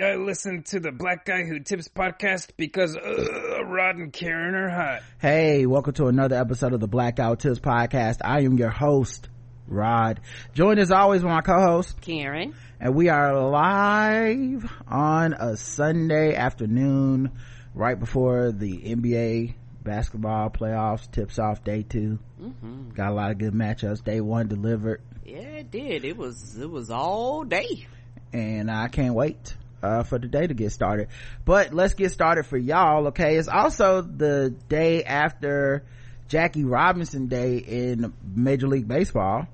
I listen to the Black Guy Who Tips podcast because uh, Rod and Karen are hot. Hey, welcome to another episode of the Black Guy Who Tips podcast. I am your host, Rod. Joined as always with my co-host, Karen. And we are live on a Sunday afternoon right before the NBA basketball playoffs tips off day 2 mm-hmm. Got a lot of good matchups. Day one delivered. Yeah, it did. It was, it was all day. And I can't wait uh, for the day to get started. But let's get started for y'all, okay? It's also the day after Jackie Robinson Day in Major League Baseball,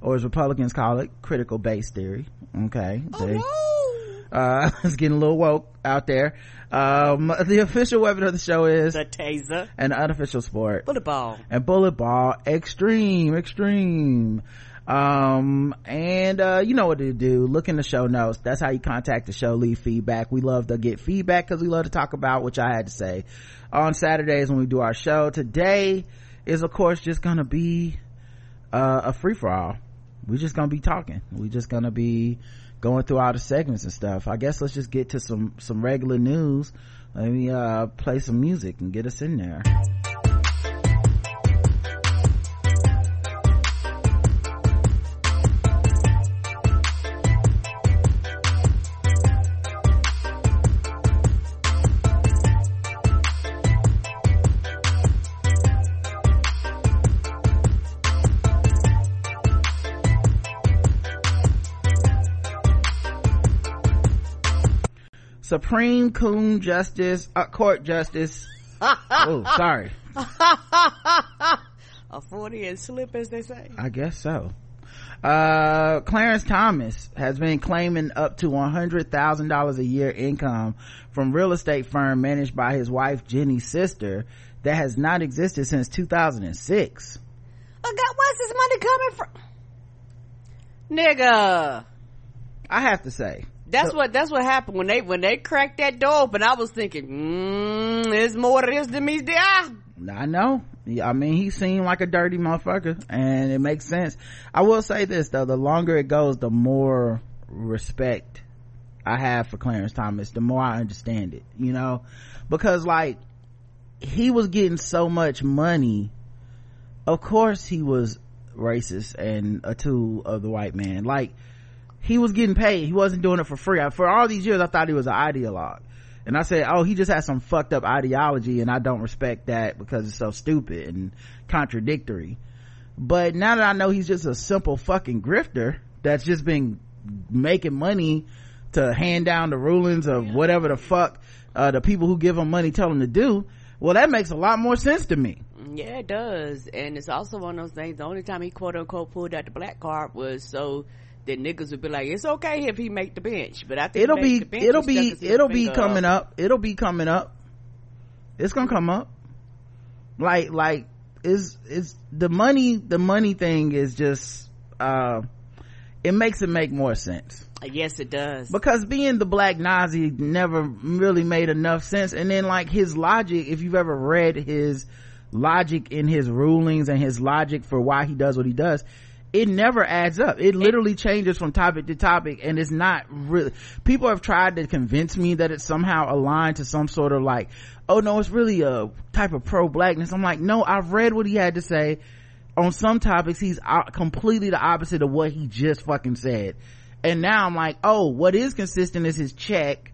or as Republicans call it, critical base theory, okay? Oh, they, no. uh, it's getting a little woke out there. Um, the official weapon of the show is the taser. An unofficial sport. Bullet ball. And bullet ball. Extreme, extreme um and uh you know what to do. Look in the show notes. That's how you contact the show. Leave feedback. We love to get feedback because we love to talk about which i had to say. On saturdays when we do our show today is of course just gonna be uh, a free-for-all. We're just gonna be talking. We're just gonna be going through all the segments and stuff. I guess let's just get to some some regular news. Let me uh play some music and get us in there Supreme Coon Justice, uh, Court Justice. oh, sorry. a 40 and slip, as they say. I guess so. Uh, Clarence Thomas has been claiming up to $100,000 a year income from real estate firm managed by his wife Ginni's sister that has not existed since 2006. Oh God, where's this money coming from? Nigga. I have to say, that's so, what that's what happened when they when they cracked that door open. I was thinking, mm, there's more to this than meets the eye. I know. I mean, he seemed like a dirty motherfucker, and it makes sense. I will say this though: the longer it goes, the more respect I have for Clarence Thomas. The more I understand it, you know, because like he was getting so much money. Of course, he was racist and a tool of the white man. Like he was getting paid. He wasn't doing it for free. For all these years, I thought he was an ideologue. And I said, oh, he just has some fucked up ideology and I don't respect that because it's so stupid and contradictory. But now that I know he's just a simple fucking grifter that's just been making money to hand down the rulings of whatever the fuck, uh, the people who give him money tell him to do, well, that makes a lot more sense to me. Yeah, it does. And it's also one of those things, the only time he quote unquote pulled out the black card was so that niggas would be like, it's okay if he make the bench, but I think it'll be, it'll be, it'll be coming up. up. It'll be coming up. It's gonna come up. Like, like, is, is the money, the money thing is just, uh, it makes it make more sense. Yes, it does. Because being the black Nazi never really made enough sense. And then like his logic, if you've ever read his logic in his rulings and his logic for why he does what he does, it never adds up. It literally changes from topic to topic and it's not really, people have tried to convince me that it's somehow aligned to some sort of like, oh no, it's really a type of pro-blackness. I'm like, no, I've read what he had to say. On some topics, he's completely the opposite of what he just fucking said. And now I'm like, oh, what is consistent is his check,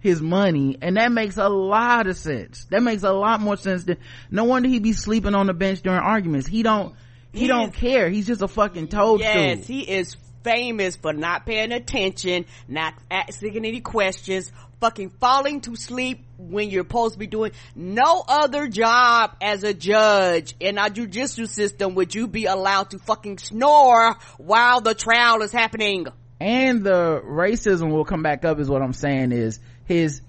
his money, and that makes a lot of sense. That makes a lot more sense than, no wonder he be sleeping on the bench during arguments. He don't, he, he don't is, care. He's just a fucking toadstool. Yes, he is famous for not paying attention, not asking any questions, fucking falling to sleep when you're supposed to be doing no other job as a judge in our judicial system would you be allowed to fucking snore while the trial is happening. And the racism will come back up is what I'm saying is his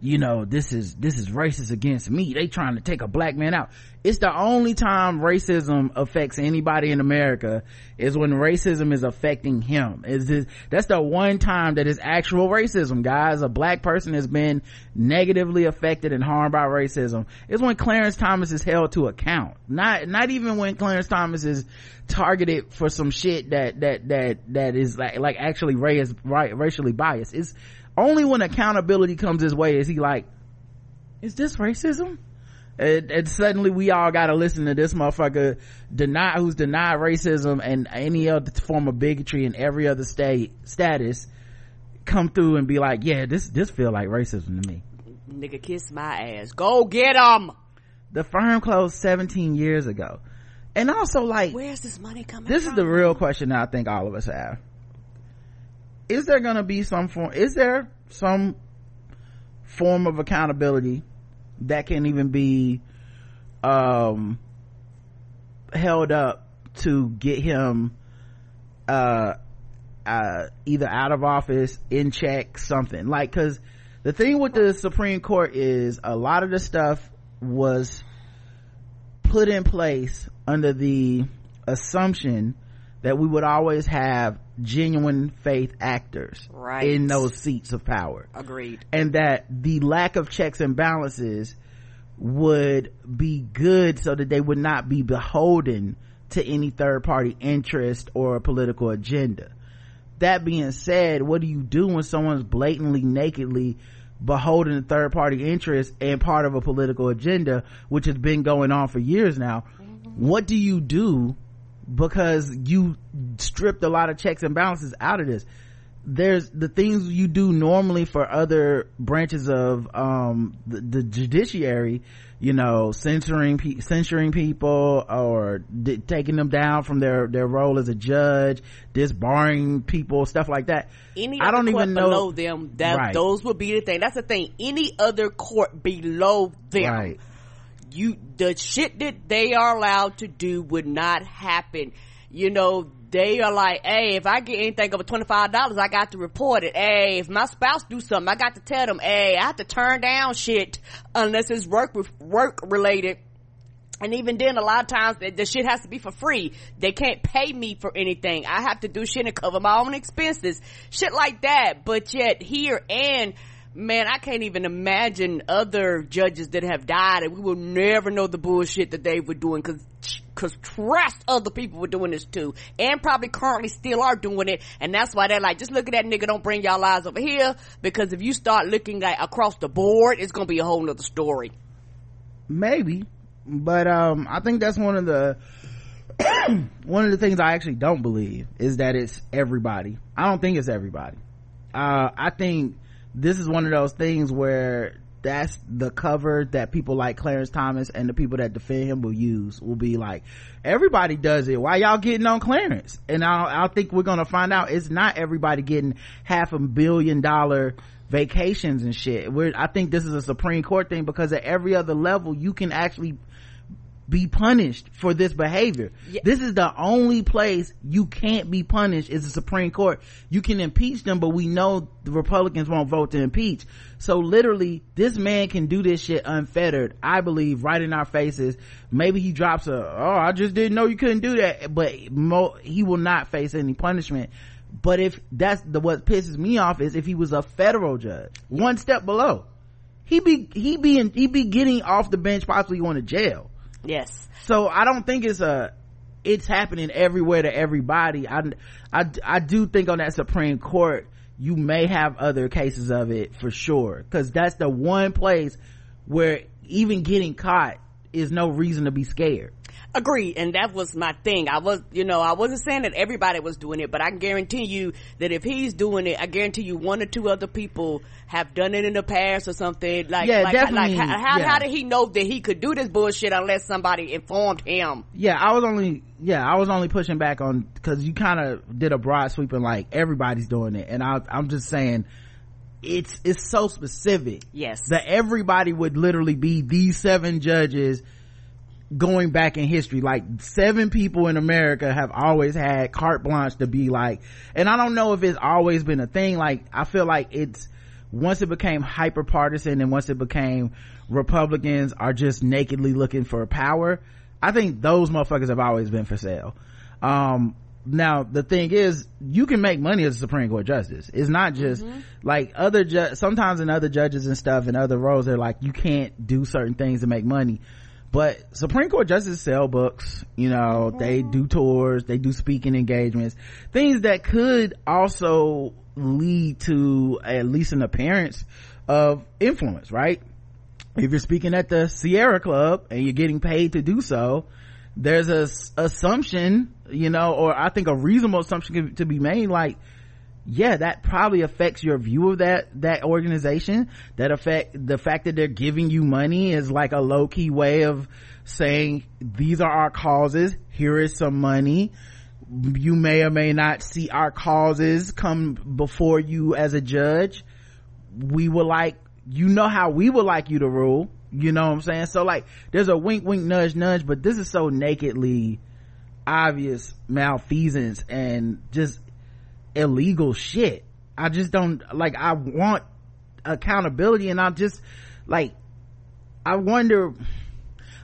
you know this is this is racist against me. They trying to take a black man out. It's the only time racism affects anybody in america is when racism is affecting him. Is this, that's the one time that is actual racism guys. A black person has been negatively affected and harmed by racism. Is when clarence thomas is held to account. Not not even when clarence thomas is targeted for some shit that that that that is like like actually race, racially biased. It's only when accountability comes his way is he like is this racism? And, and, suddenly we all gotta listen to this motherfucker deny who's denied racism and any other form of bigotry in every other state status come through and be like yeah this this feel like racism to me. Nigga kiss my ass. Go get them the firm closed 17 years ago. And also like where's this money coming this from? is the real question that i think all of us have is there gonna be some form is there some form of accountability that can even be um held up to get him uh uh either out of office in check something? Like because the thing with the supreme court is a lot of the stuff was put in place under the assumption that we would always have genuine faith actors right. in those seats of power. Agreed. And that the lack of checks and balances would be good so that they would not be beholden to any third party interest or political agenda. That being said, what do you do when someone's blatantly, nakedly beholden to third party interest and part of a political agenda, which has been going on for years now? Mm-hmm. What do you do because you stripped a lot of checks and balances out of this. There's the things you do normally for other branches of um, the, the, judiciary you know censoring pe- censoring people or d- taking them down from their their role as a judge disbarring people stuff like that. Any i don't even know below them that right. those would be the thing. That's the thing. Any other court below them. Right you the shit that they are allowed to do would not happen. You know they are like hey if i get anything over $25 i got to report it. Hey if my spouse do something i got to tell them hey i have to turn down shit unless it's work work related. And even then a lot of times the, the shit has to be for free. They can't pay me for anything. I have to do shit and cover my own expenses. Shit like that. But yet here and man, I can't even imagine other judges that have died and we will never know the bullshit that they were doing because cause trust other people were doing this too and probably currently still are doing it and that's why they're like just look at that nigga don't bring y'all lies over here because if you start looking across the board it's gonna be a whole nother story. Maybe but um i think that's one of the one of the things i actually don't believe is that it's everybody. I don't think it's everybody. Uh i think this is one of those things where that's the cover that people like Clarence Thomas and the people that defend him will use will be like everybody does it. Why y'all getting on Clarence? And I, I think we're gonna find out it's not everybody getting half a billion dollar vacations and shit. We're I think this is a Supreme Court thing because at every other level you can actually be punished for this behavior. Yeah. This is the only place you can't be punished is the Supreme Court. You can impeach them, but we know the Republicans won't vote to impeach. So literally, this man can do this shit unfettered, I believe, right in our faces. Maybe he drops a, oh, I just didn't know you couldn't do that, but mo- he will not face any punishment. But if that's the, what pisses me off is if he was a federal judge, one step below, he be, he be, in, he be getting off the bench, possibly going to jail Yes. So I don't think it's a, it's happening everywhere to everybody. I, I, I do think on that Supreme Court, you may have other cases of it for sure. Cause that's the one place where even getting caught is no reason to be scared. Agreed. And that was my thing. I was, you know, I wasn't saying that everybody was doing it, but I guarantee you that if he's doing it, I guarantee you one or two other people have done it in the past or something. Like, yeah, like, definitely. like how, yeah. how did he know that he could do this bullshit unless somebody informed him? Yeah, I was only, yeah, I was only pushing back on, cause you kind of did a broad sweeping like everybody's doing it. And I, I'm just saying, it's, it's so specific. Yes. That everybody would literally be these seven judges going back in history like seven people in america have always had carte blanche to be like and i don't know if it's always been a thing like i feel like it's once it became hyper partisan and once it became republicans are just nakedly looking for power i think those motherfuckers have always been for sale. Um now the thing is you can make money as a supreme court justice. It's not just mm-hmm. like other ju- sometimes in other judges and stuff and other roles they're like you can't do certain things to make money but supreme court justices sell books you know they mm-hmm. do tours they do speaking engagements things that could also lead to at least an appearance of influence, right? If you're speaking at the Sierra Club and you're getting paid to do so, there's a s- assumption, you know, or I think a reasonable assumption to be made, like, yeah, that probably affects your view of that, that organization. That affect, the fact that they're giving you money is like a low key way of saying, these are our causes, here is some money. You may or may not see our causes come before you as a judge. We would like, you know how we would like you to rule. You know what I'm saying? So like, there's a wink, wink, nudge, nudge, but this is so nakedly obvious malfeasance and just illegal shit. I just don't, like, I want accountability and I just, like, I wonder,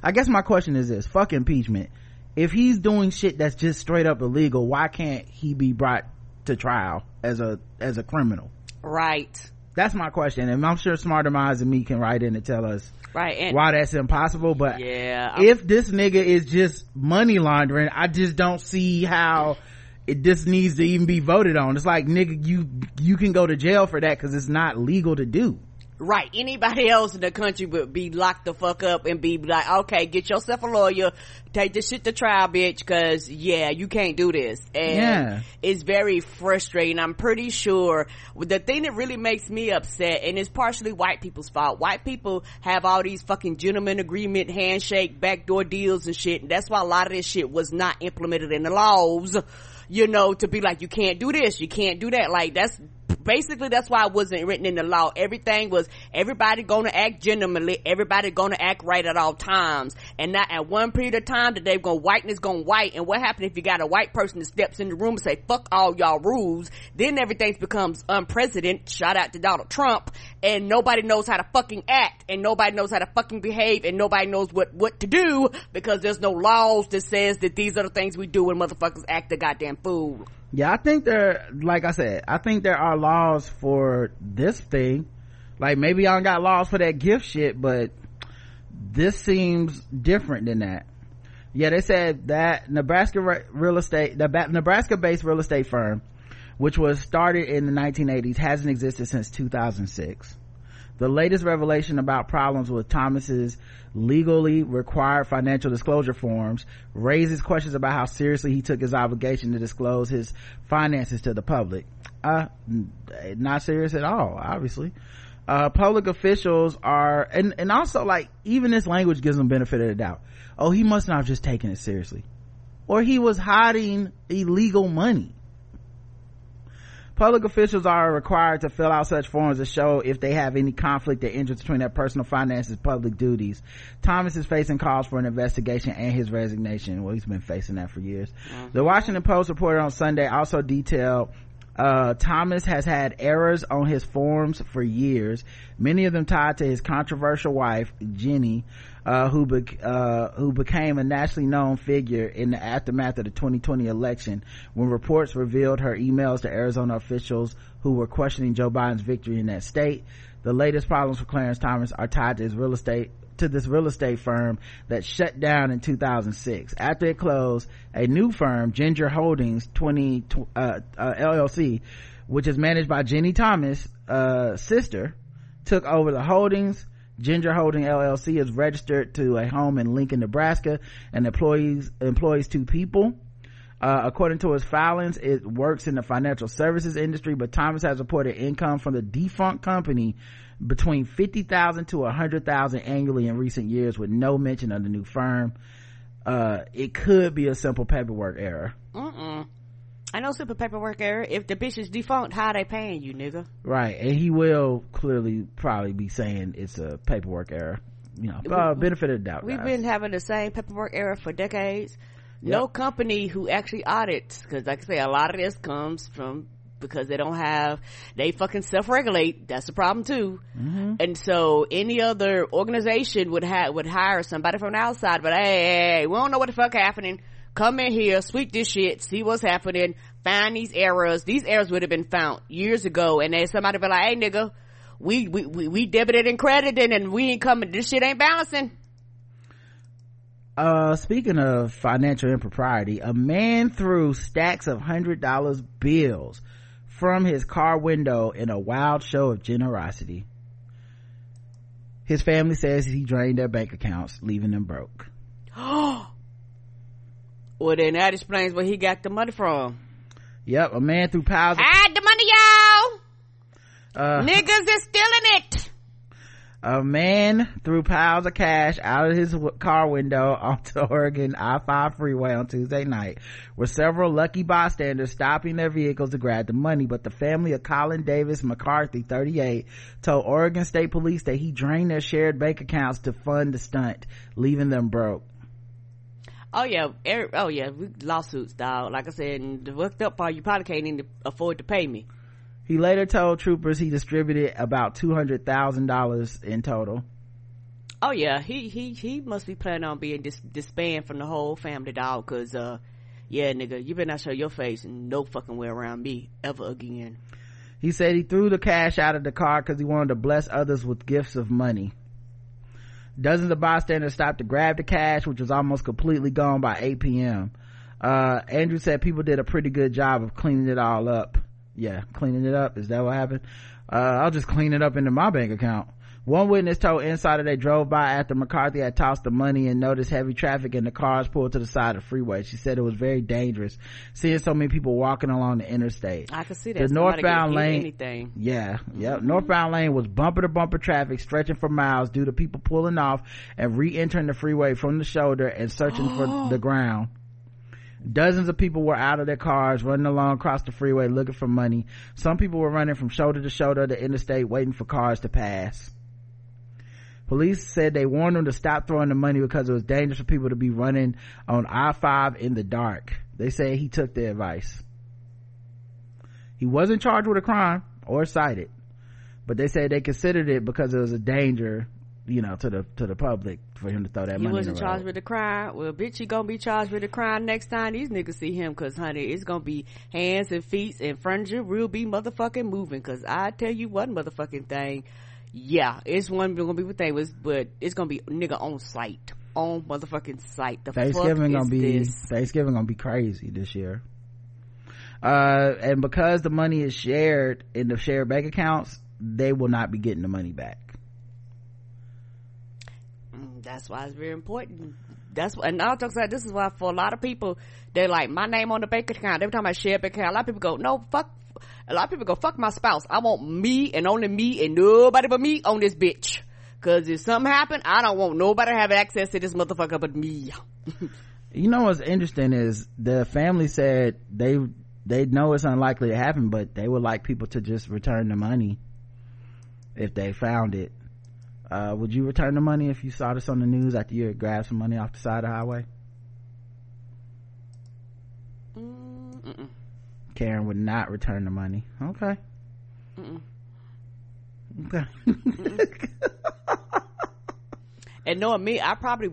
I guess my question is this, fuck impeachment. If he's doing shit that's just straight up illegal, why can't he be brought to trial as a, as a criminal? Right. That's my question. And I'm sure smarter minds than me can write in and tell us Right. And why that's impossible. But yeah. if this nigga is just money laundering, I just don't see how it just needs to even be voted on. It's like nigga, you you can go to jail for that because it's not legal to do. Right. Anybody else in the country would be locked the fuck up and be like, okay, get yourself a lawyer, take this shit to trial, bitch, cause yeah, you can't do this. And Yeah. it's very frustrating. I'm pretty sure the thing that really makes me upset, and it's partially white people's fault. White people have all these fucking gentleman agreement, handshake, backdoor deals and shit. And that's why a lot of this shit was not implemented in the laws you know, to be like, you can't do this, you can't do that. Like, that's, basically that's why it wasn't written in the law. Everything was, everybody gonna act gentlemanly, everybody gonna act right at all times. And not at one period of time that they're gonna whiteness gonna white. And what happened if you got a white person that steps in the room and say, fuck all y'all rules, then everything becomes unprecedented, shout out to Donald Trump, and nobody knows how to fucking act, and nobody knows how to fucking behave, and nobody knows what, what to do, because there's no laws that says that these are the things we do when motherfuckers act the goddamn fool. Yeah, I think there, like I said, I think there are laws for this thing. Like maybe y'all got laws for that gift shit, but this seems different than that. Yeah, they said that Nebraska real estate, the Nebraska based real estate firm, which was started in the 1980s, hasn't existed since 2006. The latest revelation about problems with Thomas's legally required financial disclosure forms raises questions about how seriously he took his obligation to disclose his finances to the public. Uh, not serious at all, obviously. Uh, public officials are, and, and also like, even this language gives them benefit of the doubt. Oh, he must not have just taken it seriously. Or he was hiding illegal money. Public officials are required to fill out such forms to show if they have any conflict of interest between their personal finances and public duties. Thomas is facing calls for an investigation and his resignation. Well, he's been facing that for years. The Washington Post reported on Sunday also detailed uh, Thomas has had errors on his forms for years, many of them tied to his controversial wife, Ginni, uh, who, bec- uh, who became a nationally known figure in the aftermath of the 2020 election when reports revealed her emails to Arizona officials who were questioning Joe Biden's victory in that state. The latest problems for Clarence Thomas are tied to his real estate to this real estate firm that shut down in 2006. After it closed, a new firm, Ginger Holdings 20 uh, uh, LLC, which is managed by Ginni Thomas' uh, sister, took over the holdings. Ginger Holding LLC is registered to a home in Lincoln, Nebraska, and employees employs two people. Uh, according to his filings, it works in the financial services industry, but Thomas has reported income from the defunct company between 50,000 to a 100,000 annually in recent years with no mention of the new firm. Uh, it could be a simple paperwork error. Mm-mm. I know simple paperwork error. If the bitch is defunct, how they paying you, nigga? Right. And he will clearly probably be saying it's a paperwork error. You know, uh, benefit of the doubt. We've guys. been having the same paperwork error for decades. No company who actually audits, because like I say, a lot of this comes from because they don't have, they fucking self-regulate. That's the problem too. Mm-hmm. And so any other organization would have, would hire somebody from the outside, but hey, hey, hey, we don't know what the fuck happening. Come in here, sweep this shit, see what's happening, find these errors. These errors would have been found years ago, and then somebody be like, hey nigga, we, we, we, we debited and credited and we ain't coming, this shit ain't balancing. Uh, speaking of financial impropriety, a man threw stacks of hundred dollars bills from his car window in a wild show of generosity. His family says he drained their bank accounts, leaving them broke. well, then that explains where he got the money from. Yep, a man threw piles. Of, Hide the money, y'all. uh, Niggas is stealing it. a man threw piles of cash out of his w- car window onto Oregon I-5 freeway on Tuesday night, with several lucky bystanders stopping their vehicles to grab the money. But the family of Colin Davis McCarthy, 38, told Oregon State Police that he drained their shared bank accounts to fund the stunt, leaving them broke. Oh yeah, every, oh yeah, lawsuits, dog. Like I said, and the worked up part, you probably can't even afford to pay me. He later told troopers he distributed about $200,000 in total. Oh yeah, he he he must be planning on being dis- disbanded from the whole family, dog. Cause uh, yeah, nigga, you better not show your face no fucking way around me ever again. He said he threw the cash out of the car because he wanted to bless others with gifts of money. Dozens of bystanders stopped to grab the cash, which was almost completely gone by 8 p.m. Uh, Andrew said people did a pretty good job of cleaning it all up. Yeah, cleaning it up. Is that what happened? Uh, I'll just clean it up into my bank account. One witness told Insider they drove by after McCarthy had tossed the money and noticed heavy traffic and the cars pulled to the side of the freeway. She said it was very dangerous seeing so many people walking along the interstate. I can see that. The Somebody northbound lane- anything. Yeah, mm-hmm. yep. Northbound lane was bumper to bumper traffic stretching for miles due to people pulling off and re-entering the freeway from the shoulder and searching for the ground. Dozens of people were out of their cars running along across the freeway looking for money. Some people were running from shoulder to shoulder of the interstate waiting for cars to pass. Police said they warned him to stop throwing the money because it was dangerous for people to be running on I-5 in the dark. They say he took their advice. He wasn't charged with a crime or cited, but they said they considered it because it was a danger, you know, to the to the public for him to throw that He money. He wasn't charged with a crime. Well, bitch, he gonna be charged with a crime next time these niggas see him. Cause honey, it's gonna be hands and feet and furniture will be motherfucking moving. Cause I tell you one motherfucking thing. Yeah, it's one gonna be what they was, but it's gonna be nigga on sight. On motherfucking sight. The Thanksgiving gonna is be this? Thanksgiving gonna be crazy this year. Uh, and because the money is shared in the shared bank accounts, they will not be getting the money back. Mm, That's why it's very important. That's why, and I'll talk about this is why for a lot of people, they're like, my name on the bank account. Every time I share a bank account, a lot of people go, no, fuck. A lot of people go, fuck my spouse. I want me and only me and nobody but me on this bitch. Cause if something happen, I don't want nobody to have access to this motherfucker but me. You know what's interesting is the family said they they know it's unlikely to happen, but they would like people to just return the money if they found it. Uh, would you return the money if you saw this on the news after you had grabbed some money off the side of the highway? Mm-mm. Karen would not return the money. Okay. Mm-mm. Okay. And knowing me, I probably,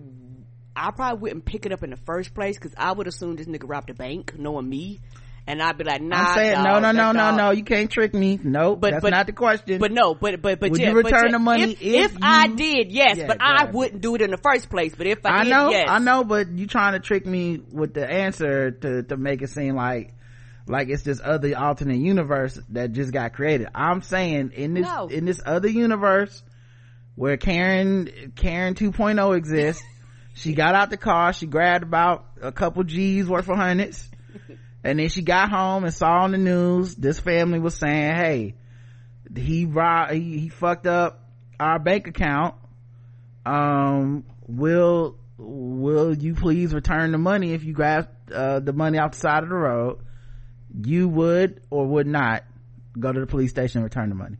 I probably wouldn't pick it up in the first place because I would assume this nigga robbed a bank, knowing me. And I'd be like, nah, I'm saying dawg, no, no, no, no, dog- no. You can't trick me. No, But- that's but- not the question. But no, but but but Would yeah, you return yeah, the money if, if I you- did? Yes, Yeah, but I wouldn't do it in the first place. But if I, I did, know, yes. I know, but you trying to trick me with the answer to to make it seem like like it's this other alternate universe that just got created. I'm saying in this No. in this other universe where Karen Karen 2.0 exists, she got out the car, she grabbed about a couple G's worth of hundreds, and then she got home and saw on the news this family was saying, "Hey, he robbed, he, he fucked up our bank account. Um, will will you please return the money if you grab uh, the money off the side of the road? You would or would not go to the police station and return the money.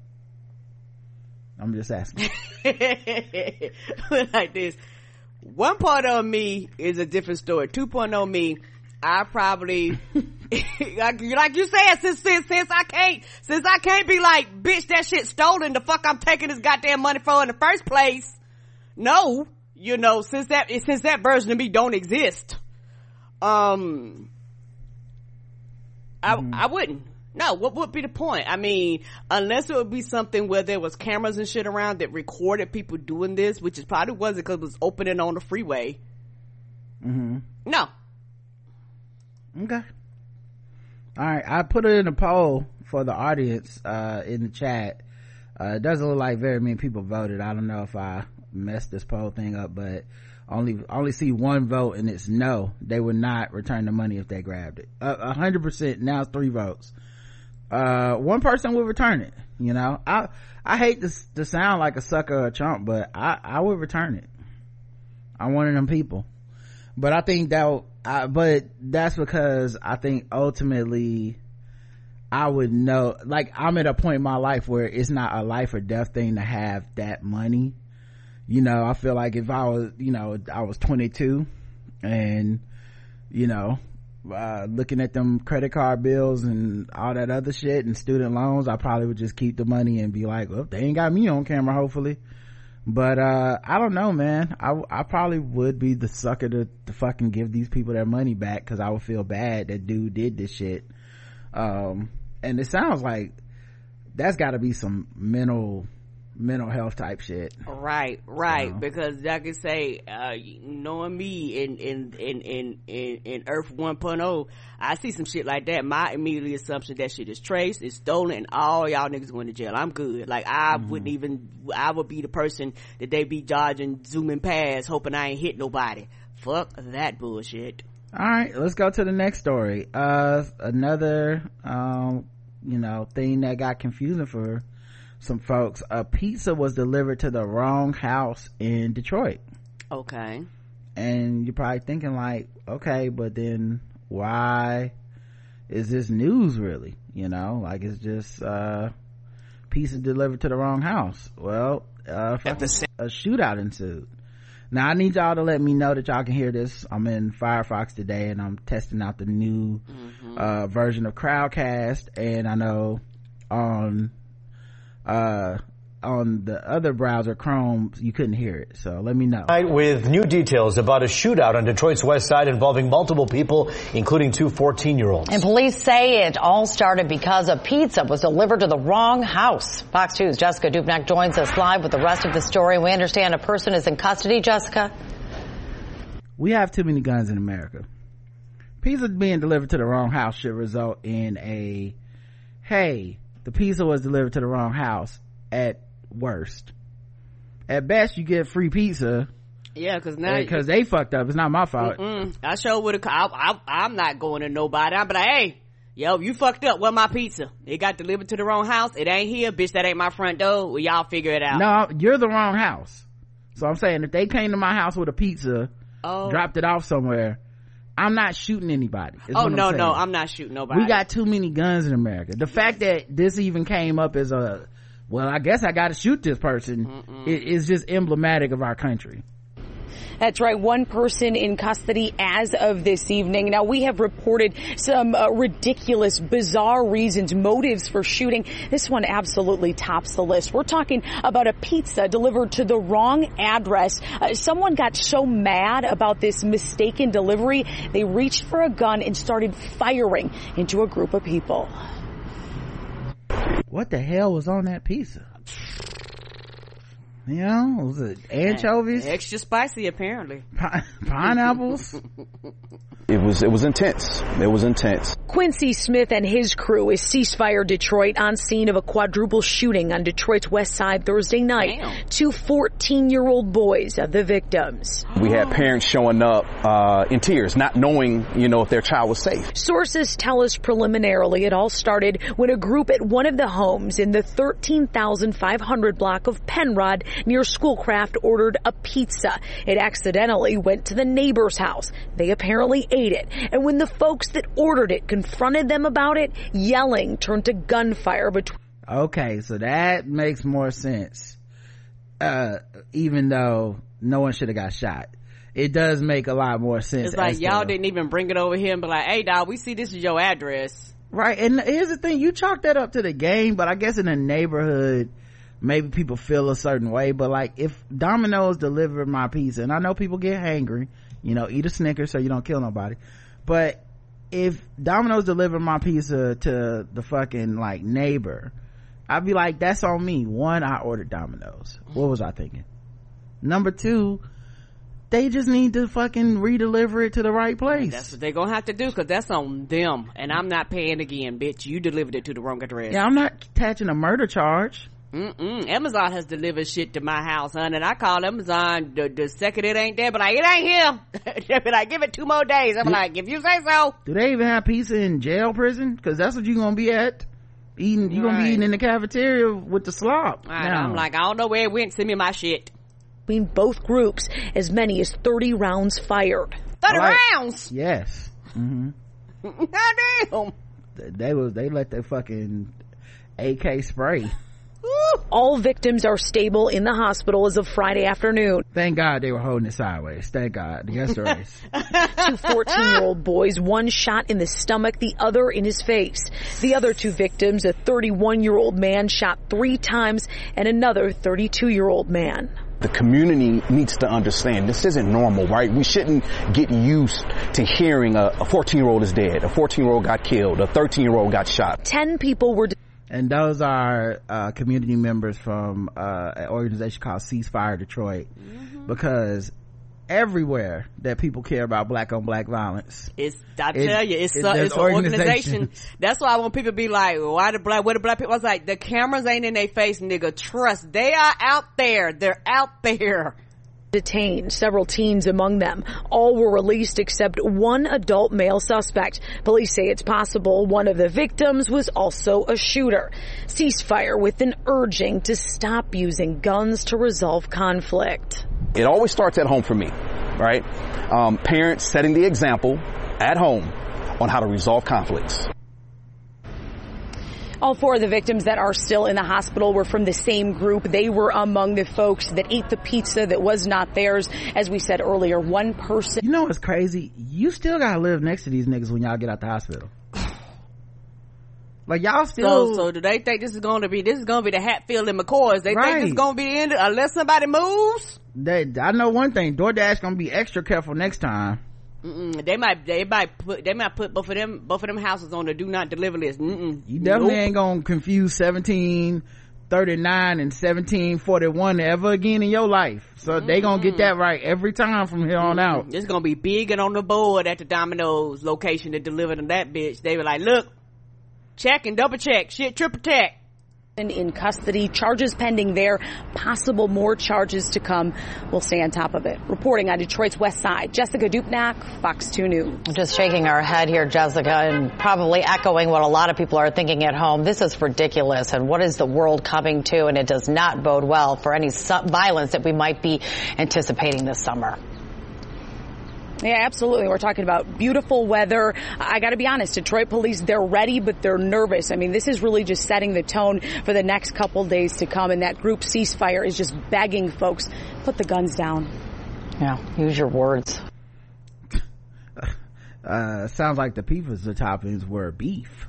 I'm just asking. like this. One part of me is a different story. 2.0 me, I probably, like, like you said, since, since, since I can't, since I can't be like, bitch, that shit stolen, the fuck I'm taking this goddamn money for in the first place. No, you know, since that, since that version of me don't exist, um, I, I wouldn't. No, what would be the point? I mean, unless it would be something where there was cameras and shit around that recorded people doing this, which is probably wasn't because it was opening on the freeway. Mm-hmm. No. Okay. all right i put it in a poll for the audience uh in the chat. Uh it doesn't look like very many people voted. I don't know if i messed this poll thing up but only only see one vote and it's no. They would not return the money if they grabbed it. A hundred percent now three votes. Uh one person will return it you know? I i hate to, to sound like a sucker or a chump but i i would return it i'm one of them people. But i think that I, but that's because i think ultimately i would know like i'm at a point in my life where it's not a life or death thing to have that money. You know i feel like if i was you know i was 22 and you know uh, looking at them credit card bills and all that other shit and student loans i probably would just keep the money and be like well they ain't got me on camera hopefully but uh i don't know man. I i probably would be the sucker to, to fucking give these people their money back because i would feel bad that dude did this shit. Um and it sounds like that's got to be some mental mental health type shit. Right right. Because like i say uh knowing me in in in in in, in earth 1.0 i see some shit like that. My immediate assumption that shit is traced is stolen and all y'all niggas going to jail. I'm good. Like i mm-hmm. wouldn't even i would be the person that they be dodging zooming past hoping i ain't hit nobody. Fuck that bullshit. All right let's go to the next story. Uh another um you know thing that got confusing for some folks a pizza was delivered to the wrong house in detroit. Okay. And you're probably thinking like okay but then why is this news really? You know like it's just uh pizza delivered to the wrong house. Well uh a shootout ensued. Now I need y'all to let me know that y'all can hear this. I'm in Firefox today and I'm testing out the new mm-hmm. uh, version of Crowdcast. And I know on uh on the other browser chrome you couldn't hear it. So let me know. With new details about a shootout on detroit's west side involving multiple people including two 14 year olds and police say it all started because a pizza was delivered to the wrong house. Fox 2's jessica dupnack joins us live with the rest of the story. We understand a person is in custody. Jessica? We have too many guns in america. Pizza being delivered to the wrong house should result in a hey the pizza was delivered to the wrong house at worst. At best you get free pizza. Yeah because now because they fucked up. It's not my fault. Mm-mm. i sure would have I, I, i'm not going to nobody. I'm like hey yo you fucked up. Where my pizza? It got delivered to the wrong house. It ain't here. Bitch that ain't my front door. Well y'all figure it out. No you're the wrong house. So i'm saying if they came to my house with a pizza oh. dropped it off somewhere I'm not shooting anybody. Oh no, I'm no, I'm not shooting nobody. We got too many guns in America. The fact that this even came up as a, well, I guess I got to shoot this person is just emblematic of our country. That's right. One person in custody as of this evening. Now we have reported some uh, ridiculous, bizarre reasons, motives for shooting. This one absolutely tops the list. We're talking about a pizza delivered to the wrong address. Uh, someone got so mad about this mistaken delivery, they reached for a gun and started firing into a group of people. What the hell was on that pizza? You know, was it anchovies? Extra spicy, apparently. Pi- pineapples. it was it was intense. It was intense. Quincy Smith and his crew is ceasefire Detroit on scene of a quadruple shooting on Detroit's west side Thursday night. Damn. Two 14-year-old boys are the victims. We had parents showing up uh, in tears, not knowing, you know, if their child was safe. Sources tell us preliminarily it all started when a group at one of the homes in the 13,500 block of Penrod near Schoolcraft ordered a pizza. It accidentally went to the neighbor's house. They apparently ate it. And when the folks that ordered it confronted them about it, yelling turned to gunfire between. Okay, so that makes more sense. Uh, even though no one should have got shot. It does make a lot more sense. It's like y'all didn't even bring it over here and be like, hey dog, we see this is your address. Right, and here's the thing, you chalk that up to the game, but I guess in a neighborhood, maybe people feel a certain way but like if domino's delivered my pizza and i know people get hangry you know eat a snicker so you don't kill nobody but if domino's delivered my pizza to the fucking like neighbor i'd be like that's on me one i ordered domino's what was i thinking number two they just need to fucking redeliver it to the right place. That's what they're gonna have to do because that's on them. And I'm not paying again, bitch. You delivered it to the wrong address. Yeah, I'm not attaching a murder charge. Mm-mm. Amazon has delivered shit to my house, hun, and I call Amazon the, the second it ain't there, but like, it ain't here. they be like, give it two more days. I'm like, if you say so. Do they even have pizza in jail prison? Cause that's what you gonna be at. Eating, you gonna be eating in the cafeteria with the slop. And Now, I'm like, I don't know where it went. Send me my shit. Between both groups, as many as 30 rounds fired. 30 Alright. rounds. yes. Mm-hmm. Goddamn. They was, they let their fucking AK spray. All victims are stable in the hospital as of Friday afternoon. Thank God they were holding it sideways. Thank God. Yes, there is. Two 14 year old boys, one shot in the stomach, the other in his face. The other two victims, a 31 year old man shot three times and another 32 year old man. The community needs to understand this isn't normal, right? We shouldn't get used to hearing a 14 year old is dead, a 14 year old got killed, a 13 year old got shot. 10 people were and those are uh, community members from uh, an organization called ceasefire detroit because everywhere that people care about black on black violence It's, I It- tell you, it's, it- a, it's an organization. That's why when people be like, why the black, where the black people, I was like, the cameras ain't in their face, nigga. Trust. They are out there. They're out there. Detained, several teens among them. All were released except one adult male suspect. Police say it's possible one of the victims was also a shooter. Ceasefire with an urging to stop using guns to resolve conflict. It always starts at home for me, right? Um, parents setting the example at home on how to resolve conflicts. All four of the victims that are still in the hospital were from the same group. They were among the folks that ate the pizza that was not theirs. As we said earlier, one person. you know what's crazy you still gotta live next to these niggas when y'all get out the hospital like y'all still So, so do they think this is going to be, this is going to be the Hatfield and McCoys? They think Right. it's going to be the end unless somebody moves? they, i know one thing doordash gonna be extra careful next time Mm-mm. They might, they might put, they might put both of them, both of them houses on the do not deliver list. Mm-mm. You definitely Nope. ain't gonna confuse 1739 and 1741 ever again in your life. So they gonna get that right every time from here on out. It's gonna be big and on the board at the Domino's location that delivered them that bitch. They were like, look, check and double check, shit, triple check. In custody, charges pending there, possible more charges to come. We'll stay on top of it. Reporting on Detroit's West Side, Jessica Dupnack, Fox 2 News. Just shaking our head here, Jessica, and probably echoing what a lot of people are thinking at home. This is ridiculous. And what is the world coming to? And it does not bode well for any violence that we might be anticipating this summer. Yeah, absolutely. We're talking about beautiful weather. I got to be honest, Detroit police, they're ready, but they're nervous. I mean, this is really just setting the tone for the next couple days to come. And that group ceasefire is just begging folks, put the guns down. Yeah, use your words. Uh, sounds like the pizza toppings were beef.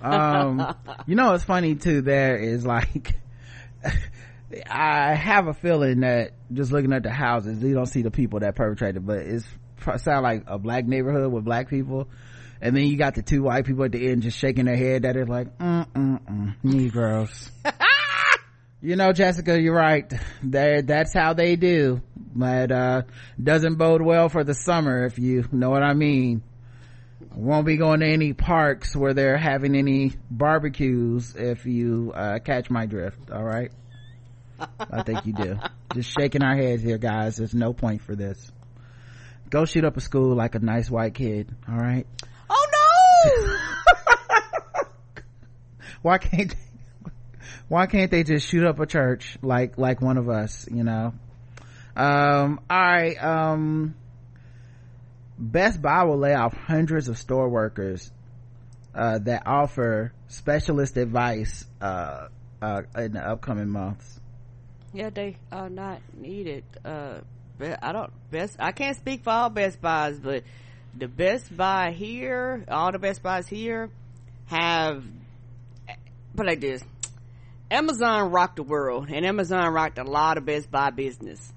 Um, you know, it's funny too, there is like, I have a feeling that just looking at the houses, you don't see the people that perpetrated, but it's sound like a black neighborhood with black people. And then you got the two white people at the end just shaking their head that is like, mm, mm, mm, Negroes. you know, Jessica, you're right. That, that's how they do. But, uh, doesn't bode well for the summer, if you know what I mean. Won't be going to any parks where they're having any barbecues if you, uh, catch my drift, alright? I think you do. Just shaking our heads here, guys. There's no point for this. Go shoot up a school like a nice white kid, alright? Oh no! why can't they, why can't they just shoot up a church like like one of us you know um all right um best buy will lay off hundreds of store workers uh that offer specialist advice uh uh in the upcoming months yeah, they are not needed. I don't best. I can't speak for all Best Buys, but the Best Buy here, all the Best Buys here, have put like this. Amazon rocked the world, and Amazon rocked a lot of Best Buy business.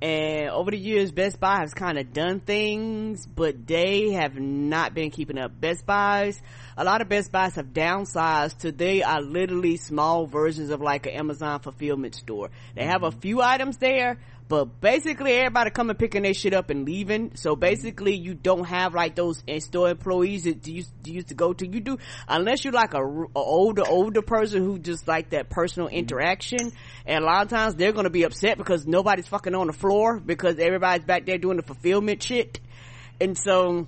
And over the years, Best Buy has kind of done things, but they have not been keeping up. Best Buys a lot of Best Buys have downsized to they are literally small versions of like an Amazon fulfillment store. They have a mm-hmm. few items there, but basically everybody coming picking their shit up and leaving. So mm-hmm. basically you don't have like those in store employees that you used, you used to go to. You do, unless you're like a, a older, older person who just like that personal mm-hmm. interaction. And a lot of times they're going to be upset because nobody's fucking on the floor because everybody's back there doing the fulfillment shit. And so,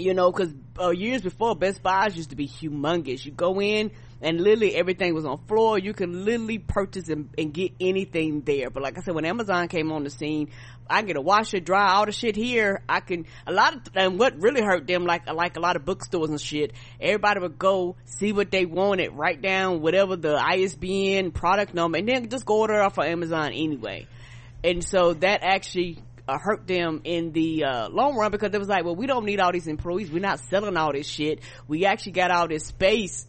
you know, cause uh, years before Best Buys used to be humongous. You go in, and literally everything was on floor. You can literally purchase and, and, get anything there. But like I said, when Amazon came on the scene, I get a washer, dry, all the shit here. I can a lot of and what really hurt them, like like a lot of bookstores and shit. Everybody would go see what they wanted, write down whatever the ISBN product number, and then just go order off of Amazon anyway. And so that actually uh, hurt them in the uh, long run because it was like, well, we don't need all these employees. We're not selling all this shit. We actually got all this space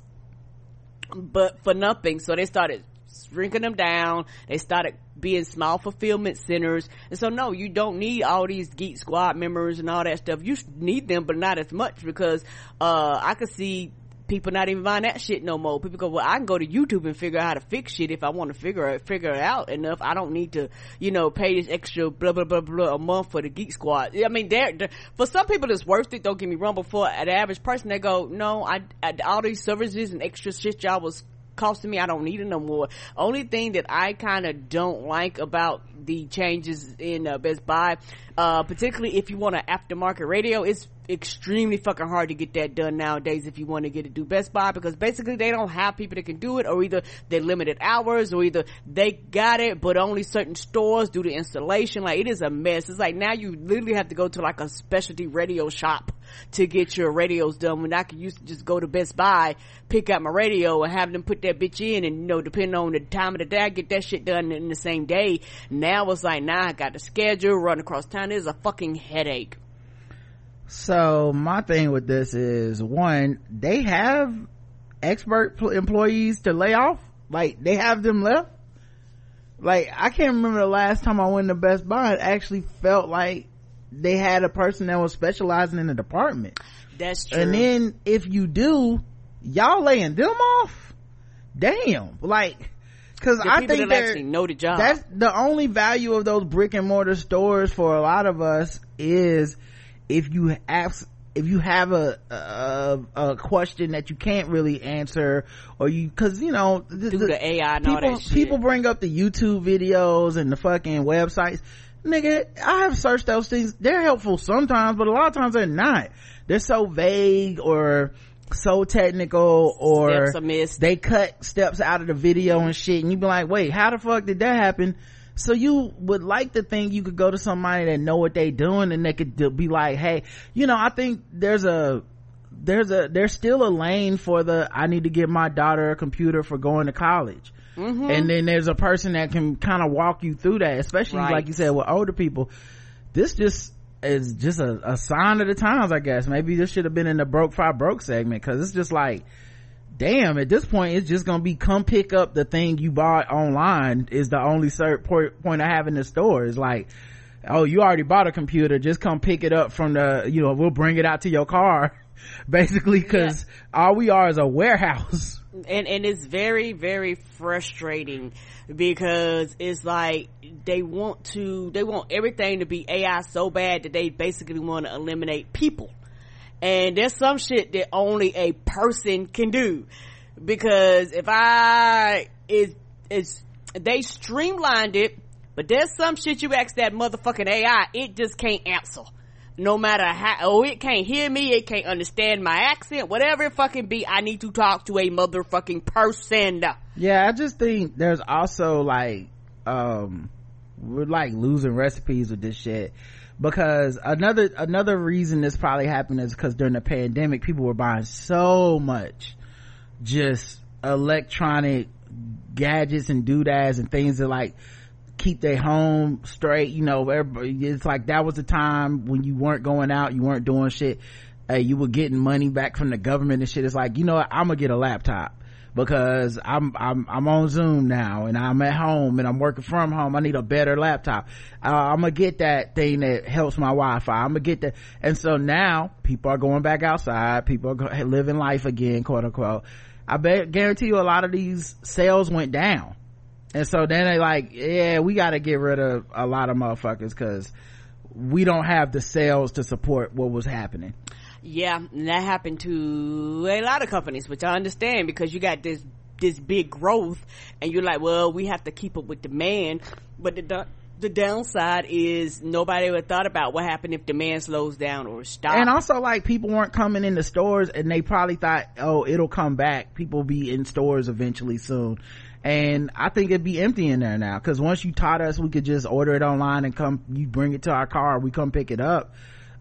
but for nothing. So they started shrinking them down. They started being small fulfillment centers. And so no, you don't need all these Geek Squad members and all that stuff. You need them, but not as much because, uh, I could see people not even buying that shit no more. People go, well, I can go to YouTube and figure out how to fix shit if I want to figure it, figure it out enough. I don't need to, you know, pay this extra blah, blah, blah, blah a month for the Geek Squad. I mean, they're, they're for some people it's worth it. Don't get me wrong. But for the average person, they go, no, I, I all these services and extra shit y'all was costing me. I don't need it no more. Only thing that I kind of don't like about the changes in uh, Best Buy, uh, particularly if you want an aftermarket radio, it's extremely fucking hard to get that done nowadays if you want to get it do Best Buy because basically they don't have people that can do it or either they're limited hours or either they got it but only certain stores do the installation. Like it is a mess. It's like now you literally have to go to like a specialty radio shop to get your radios done when I could used to just go to Best Buy, pick out my radio and have them put that bitch in and you know, depending on the time of the day, I get that shit done in the same day. Now it's like, nah, I got the schedule, run across town. It's a fucking headache. So my thing with this is one, they have expert employees to lay off. Like they have them left. Like I can't remember the last time I went to Best Buy. It actually felt like they had a person that was specializing in the department. That's true. And then if you do, y'all laying them off. Damn. Like, cause the I think that actually know the job. That's the only value of those brick and mortar stores for a lot of us is if you ask if you have a, a, a question that you can't really answer or you because you know the, the AI people, people bring up the YouTube videos and the fucking websites nigga I have searched those things. They're helpful sometimes but a lot of times they're not. They're so vague or so technical or they cut steps out of the video and shit and you be like wait how the fuck did that happen? So you would like to think you could go to somebody that know what they doing and they could be like, hey, you know, I think there's a, there's a, there's still a lane for the, I need to get my daughter a computer for going to college. Mm-hmm. And then there's a person that can kind of walk you through that, especially right. like you said with older people. This just is just a, a sign of the times, I guess. Maybe this should have been in the broke five broke segment because it's just like, damn at this point it's just gonna be come pick up the thing you bought online is the only cert point i have in the store is like oh you already bought a computer just come pick it up from the you know we'll bring it out to your car basically because yeah. all we are is a warehouse and and it's very very frustrating because it's like they want to they want everything to be ai so bad that they basically want to eliminate people. And there's some shit that only a person can do. Because if i is is they streamlined it but there's some shit you ask that motherfucking ai it just can't answer no matter how oh it can't hear me it can't understand my accent whatever it fucking be i need to talk to a motherfucking person. Yeah i just think there's also like um we're like losing recipes with this shit. Because another another reason this probably happened is because during the pandemic people were buying so much just electronic gadgets and doodads and things that like keep their home straight you know it's like that was the time when you weren't going out you weren't doing shit uh, you were getting money back from the government and shit it's like you know what, i'm gonna get a laptop because I'm, I'm, I'm on Zoom now and I'm at home and I'm working from home. I need a better laptop. Uh, I'm gonna get that thing that helps my Wi-Fi. I'm gonna get that. And so now people are going back outside. People are living life again, quote unquote. I bet, guarantee you a lot of these sales went down. And so then they like, yeah, we gotta get rid of a lot of motherfuckers cause we don't have the sales to support what was happening. Yeah, and that happened to a lot of companies, which I understand because you got this this big growth, and you're like, well, we have to keep up with demand, but the the downside is nobody ever thought about what happened if demand slows down or stops. And also, like people weren't coming in the stores, and they probably thought, oh, it'll come back. People will be in stores eventually soon. And I think it'd be empty in there now because once you taught us, we could just order it online and come. You bring it to our car, we come pick it up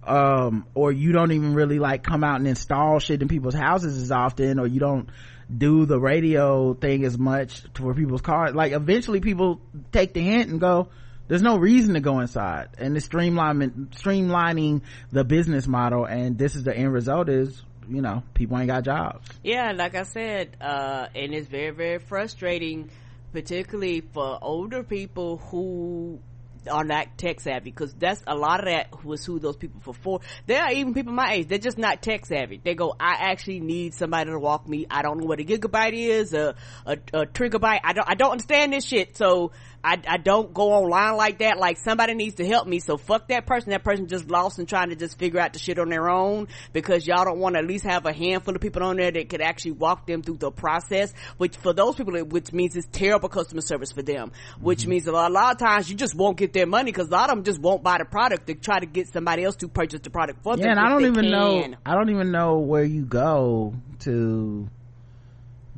um or you don't even really like come out and install shit in people's houses as often or you don't do the radio thing as much for people's cars like eventually people take the hint and go there's no reason to go inside and the streamlining streamlining the business model and this is the end result is you know people ain't got jobs. Yeah like i said uh and it's very very frustrating particularly for older people who are not tech savvy because that's a lot of that was who those people for for. There are even people my age they're just not tech savvy. They go i actually need somebody to walk me. I don't know what a gigabyte is a a, a trigabyte. I don't i don't understand this shit. So I, I don't go online like that. Like somebody needs to help me. So fuck that person. That person just lost and trying to just figure out the shit on their own because y'all don't want to at least have a handful of people on there that could actually walk them through the process. Which for those people, which means it's terrible customer service for them. Which mm-hmm. means a lot, a lot, of times you just won't get their money because a lot of them just won't buy the product. to try to get somebody else to purchase the product for yeah, them. And I don't even can. know. I don't even know where you go to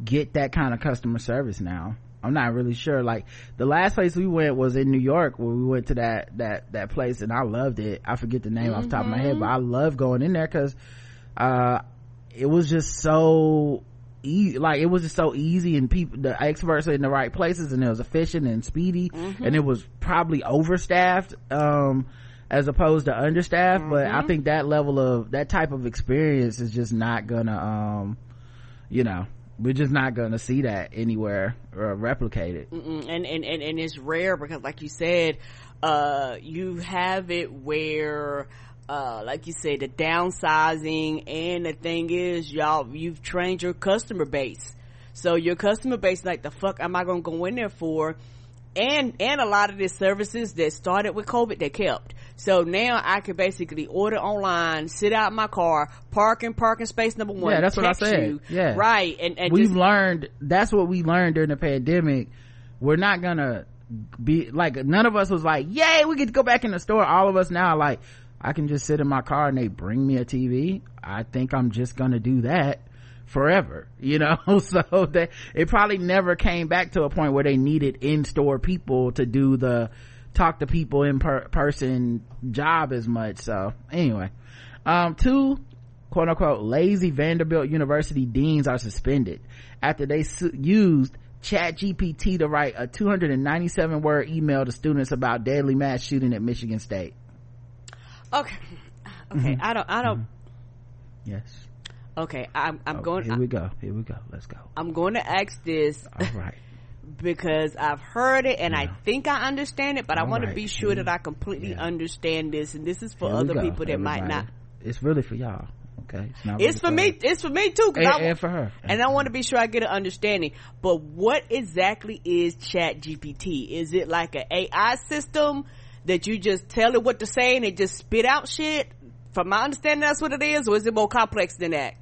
get that kind of customer service now. I'm not really sure. Like the last place we went was in New York where we went to that, that, that place and I loved it. I forget the name mm-hmm. off the top of my head, but I love going in there cause, uh, it was just so easy. Like it was just so easy and people, the experts are in the right places and it was efficient and speedy mm-hmm. and it was probably overstaffed, um, as opposed to understaffed. Mm-hmm. But I mm-hmm. think that level of, that type of experience is just not gonna, um, you know, we're just not gonna see that anywhere or replicate it and, and and and it's rare because like you said uh you have it where uh like you said the downsizing and the thing is y'all you've trained your customer base. So your customer base like the fuck am i gonna go in there for? And and a lot of the services that started with covid they kept so now I can basically order online, sit out in my car, park in parking space number one. Yeah, that's what I said. You, yeah, right. And, and we've just, learned that's what we learned during the pandemic. We're not gonna be like none of us was like, "Yay, we get to go back in the store." All of us now like, I can just sit in my car and they bring me a TV. I think I'm just gonna do that forever you know so that it probably never came back to a point where they needed in-store people to do the talk to people in per- person job as much so anyway. Um two quote unquote lazy vanderbilt university deans are suspended after they su- used chat gpt to write a 297 word email to students about deadly mass shooting at michigan state. Okay. Okay mm-hmm. i don't i don't mm-hmm. yes. Okay i'm, I'm oh, going here we go here we go let's go. I'm going to ask this. All right because I've heard it and yeah. I think I understand it, but All I want right. to be sure that I completely yeah. understand this. And this is for other people that Everybody. might not. It's really for y'all. Okay. It's, really it's for, me. Her. It's for me too. And, I, and, for her. And, and I want to be sure I get an understanding. But what exactly is Chat GPT? Is it like an AI system that you just tell it what to say and it just spit out shit? From my understanding, that's what it is, or is it more complex than that?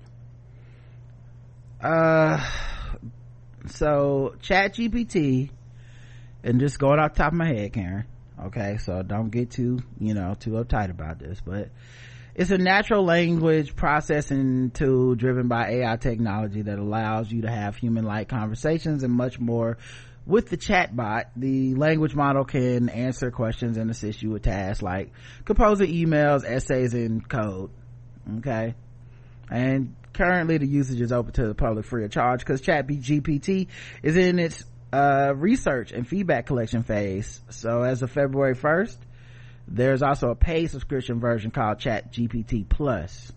Uh so chat gpt and just going off top of my head karen okay so don't get too you know too uptight about this but it's a natural language processing tool driven by ai technology that allows you to have human-like conversations and much more with the chatbot, the language model can answer questions and assist you with tasks like composing emails, essays, and code. Okay. And currently the usage is open to the public free of charge because chat gpt is in its uh, research and feedback collection phase. So as of february 1st there's also a paid subscription version called chat gpt plus.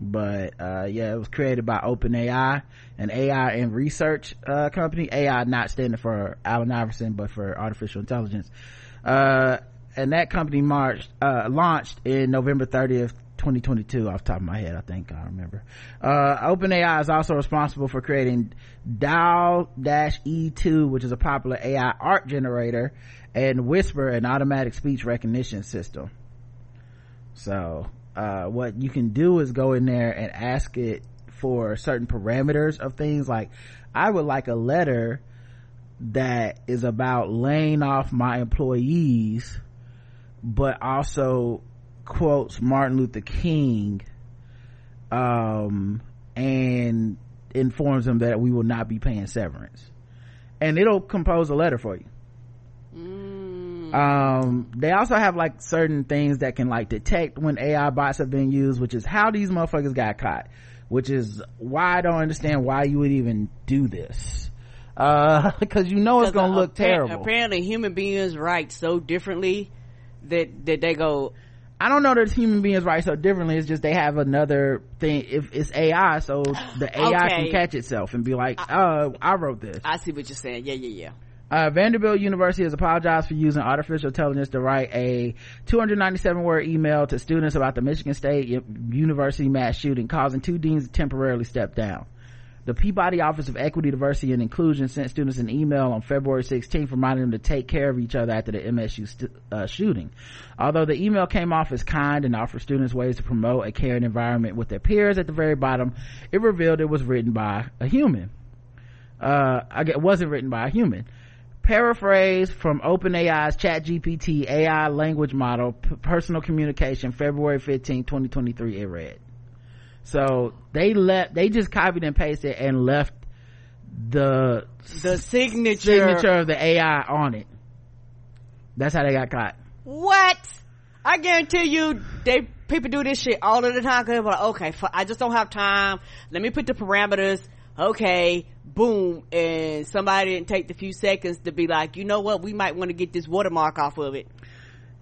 But uh, yeah it was created by openai an ai and research uh, company. Ai not standing for allen iverson but for artificial intelligence. Uh, and that company marched uh, launched in november 30th 2022 off top of my head i think i remember. Uh, openai is also responsible for creating DALL-E2 which is a popular ai art generator and whisper an automatic speech recognition system. So uh, what you can do is go in there and ask it for certain parameters of things. Like i would like a letter that is about laying off my employees but also quotes martin luther king um and informs them that we will not be paying severance. And it'll compose a letter for you. Um they also have like certain things that can like detect when ai bots have been used which is how these motherfuckers got caught which is why i don't understand why you would even do this. Uh because you know it's gonna look Appar- terrible. Apparently, human beings write so differently that that they go. I don't know that human beings write so differently. It's just they have another thing. If it's AI, so the AI Okay. can catch itself and be like, "Uh, I wrote this." I see what you're saying. Yeah, yeah, yeah. Uh, Vanderbilt University has apologized for using artificial intelligence to write a 297 word email to students about the Michigan State University mass shooting, causing two deans to temporarily step down. The Peabody Office of Equity, Diversity, and Inclusion sent students an email on February 16th reminding them to take care of each other after the MSU st- uh, shooting. Although the email came off as kind and offered students ways to promote a caring environment with their peers at the very bottom, it revealed it was written by a human. Uh, I wasn't written by a human. Paraphrase from OpenAI's ChatGPT AI language model, P- personal communication, February 15, 2023, it read. So they left, they just copied and pasted and left the The signature. signature of the AI on it. That's how they got caught. What? I guarantee you, they people do this shit all of the time. Cause like, okay, I just don't have time. Let me put the parameters. Okay, boom, and somebody didn't take the few seconds to be like, you know what? We might want to get this watermark off of it.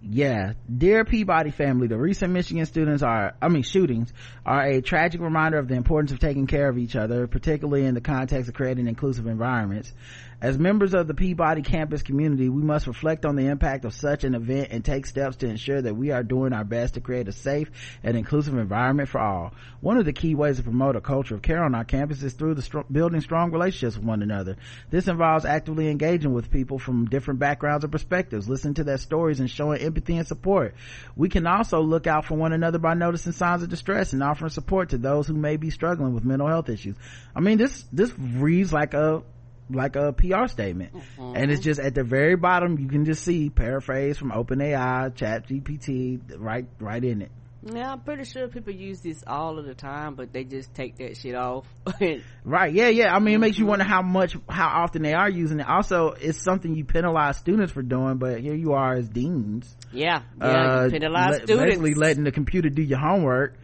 Yeah. Dear Peabody family, the recent Michigan students are, I mean shootings, are a tragic reminder of the importance of taking care of each other, particularly in the context of creating inclusive environments. As members of the Peabody campus community, we must reflect on the impact of such an event and take steps to ensure that we are doing our best to create a safe and inclusive environment for all. One of the key ways to promote a culture of care on our campus is through str- building strong relationships with one another. This involves actively engaging with people from different backgrounds and perspectives, listening to their stories and showing empathy and support. We can also look out for one another by noticing signs of distress and offering support to those who may be struggling with mental health issues. I mean, this, this reads like a, like a PR statement. And it's just at the very bottom, you can just see paraphrase from OpenAI, Chat GPT, right, right in it. Yeah, I'm pretty sure people use this all of the time, but they just take that shit off. Right. Yeah. Yeah. I mean, it makes you wonder how much, how often they are using it. Also, it's something you penalize students for doing, but here you are as deans. yeah, yeah, uh, penalize le- students. basically letting the computer do your homework.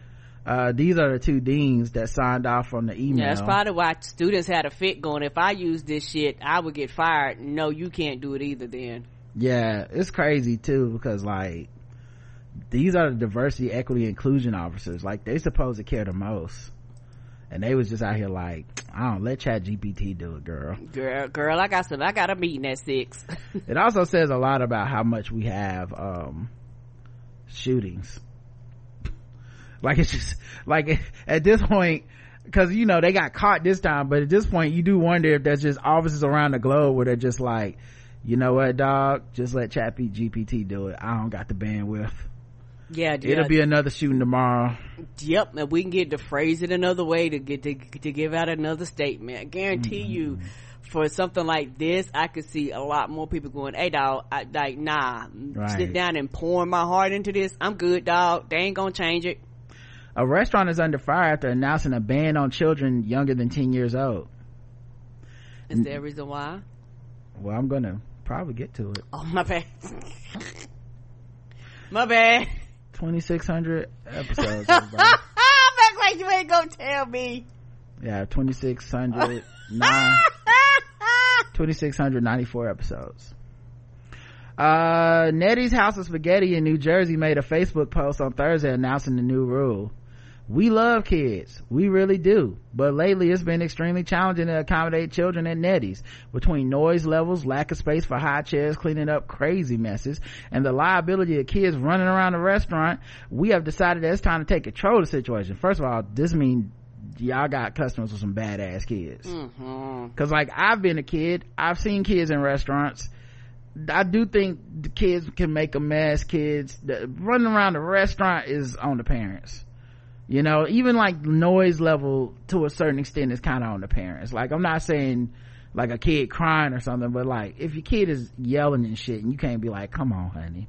Uh, these are the two deans that signed off on the email. Yeah, that's probably why students had a fit going. If I use this shit, I would get fired. No, you can't do it either. Then yeah it's crazy too because like these are the diversity equity inclusion officers like they supposed to care the most and they was just out here like i don't let chat gpt do it girl girl, girl, I got some. I got a meeting at six. it also says a lot about how much we have um shootings like it's just like at this point because you know they got caught this time but at this point you do wonder if there's just offices around the globe where they're just like you know what dog just let chat gpt do it i don't got the bandwidth yeah, it'll yeah, be another shooting tomorrow Yep, and we can get to phrase it another way to get to, to give out another statement. I guarantee you, Mm-hmm. for something like this, I could see a lot more people going, "Hey, dog, I, like, nah, Right. sit down and pour my heart into this. I'm good, dog. They ain't gonna change it." A restaurant is under fire after announcing a ban on children younger than 10 years old Is there a reason why? well i'm gonna probably get to it Oh, my bad. my bad. 2600 episodes act like you ain't gonna tell me. yeah 2600 nine 2694 episodes uh nettie's house of spaghetti in new jersey made a facebook post on thursday announcing the new rule we love kids. We really do. But lately it's been extremely challenging to accommodate children at Nettie's between noise levels lack of space for high chairs cleaning up crazy messes and the liability of kids running around the restaurant we have decided that it's time to take control of the situation. First of all this means y'all got customers with some badass kids. Mm-hmm. because like i've been a kid. I've seen kids in restaurants. I do think the kids can make a mess. Kids the, running around the restaurant is on the parents. You know, even like noise level to a certain extent is kind of on the parents. Like I'm not saying like a kid crying or something, but like if your kid is yelling and shit and you can't be like, come on, honey,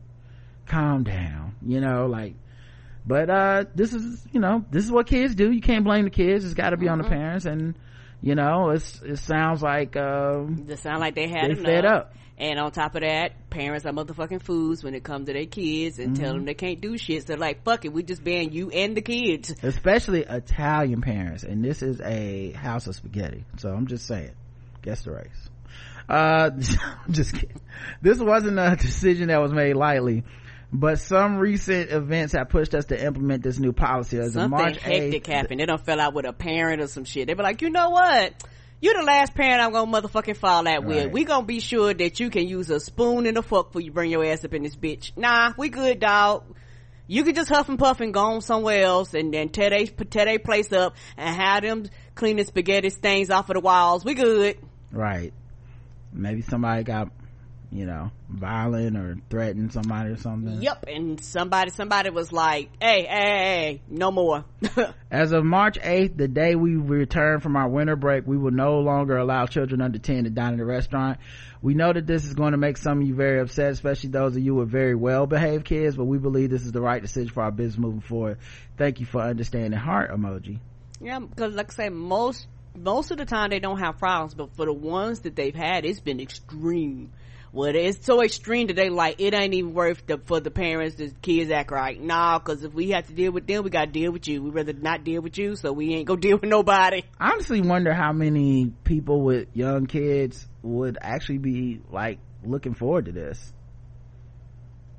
calm down. You know, like, but uh, this is you know this is what kids do. You can't blame the kids. It's got to be on the parents and. You know, it's it sounds like uh, Just sound like they had they enough. fed up. And on top of that, parents are motherfucking fools when it comes to their kids and tell Mm-hmm. them they can't do shit. So they're like, fuck it, we just ban you and the kids. especially Italian parents, and this is a house of spaghetti. So I'm just saying, guess the race. Uh, I'm just kidding. This wasn't a decision that was made lightly, but some recent events have pushed us to implement this new policy. As Something March hectic 8th, happened. They don't fell out with a parent or some shit. They be like, you know what? You're the last parent I'm gonna motherfucking fall out with. Right. We gonna be sure that you can use a spoon and a fork before you bring your ass up in this bitch. Nah, we good, dog. You can just huff and puff and go on somewhere else and then tear they, tear they place up and have them clean the spaghetti stains off of the walls. We good. right? Maybe somebody got, you know, violent or threatened somebody or something. Yep. And somebody, somebody was like, hey, hey, hey, hey no more. As of March 8th, the day we return from our winter break, we will no longer allow children under 10 to dine in the restaurant. We know that this is going to make some of you very upset, especially those of you with very well behaved kids, but we believe this is the right decision for our business moving forward. Thank you for understanding heart emoji. Yeah, because like I say, most most of the time they don't have problems, but for the ones that they've had, it's been extreme. Well, it's so extreme that they like it ain't even worth the for the parents. The kids act right, nah. Because if we have to deal with them, we got to deal with you. We rather not deal with you, so we ain't gonna deal with nobody. I honestly wonder how many people with young kids would actually be like looking forward to this.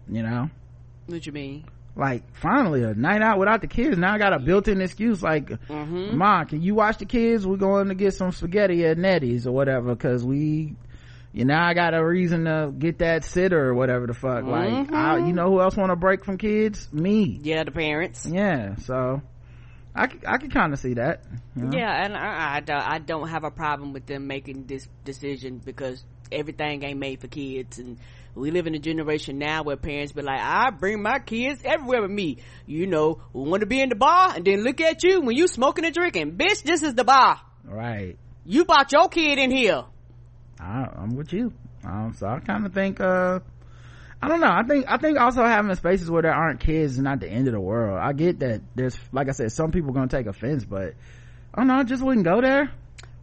You know? What you mean? like finally a night out without the kids now i got a built-in excuse like Mm-hmm. ma can you watch the kids we're going to get some spaghetti at nettie's or whatever because we you know i got a reason to get that sitter or whatever the fuck like Mm-hmm. I, you know who else want a break from kids me Yeah, the parents. yeah so I, I can kind of see that you know? Yeah, and I, I, don't- I don't have a problem with them making this decision because everything ain't made for kids and we live in a generation now where parents be like, I bring my kids everywhere with me. You know, we want to be in the bar and then look at you when you smoking and drinking. Bitch, this is the bar. right You brought your kid in here. I, i'm with you um, so i kind of think uh I don't know. I think I think also having spaces where there aren't kids is not the end of the world. I get that there's like I said, some people gonna take offense, but I don't know. I just wouldn't go there.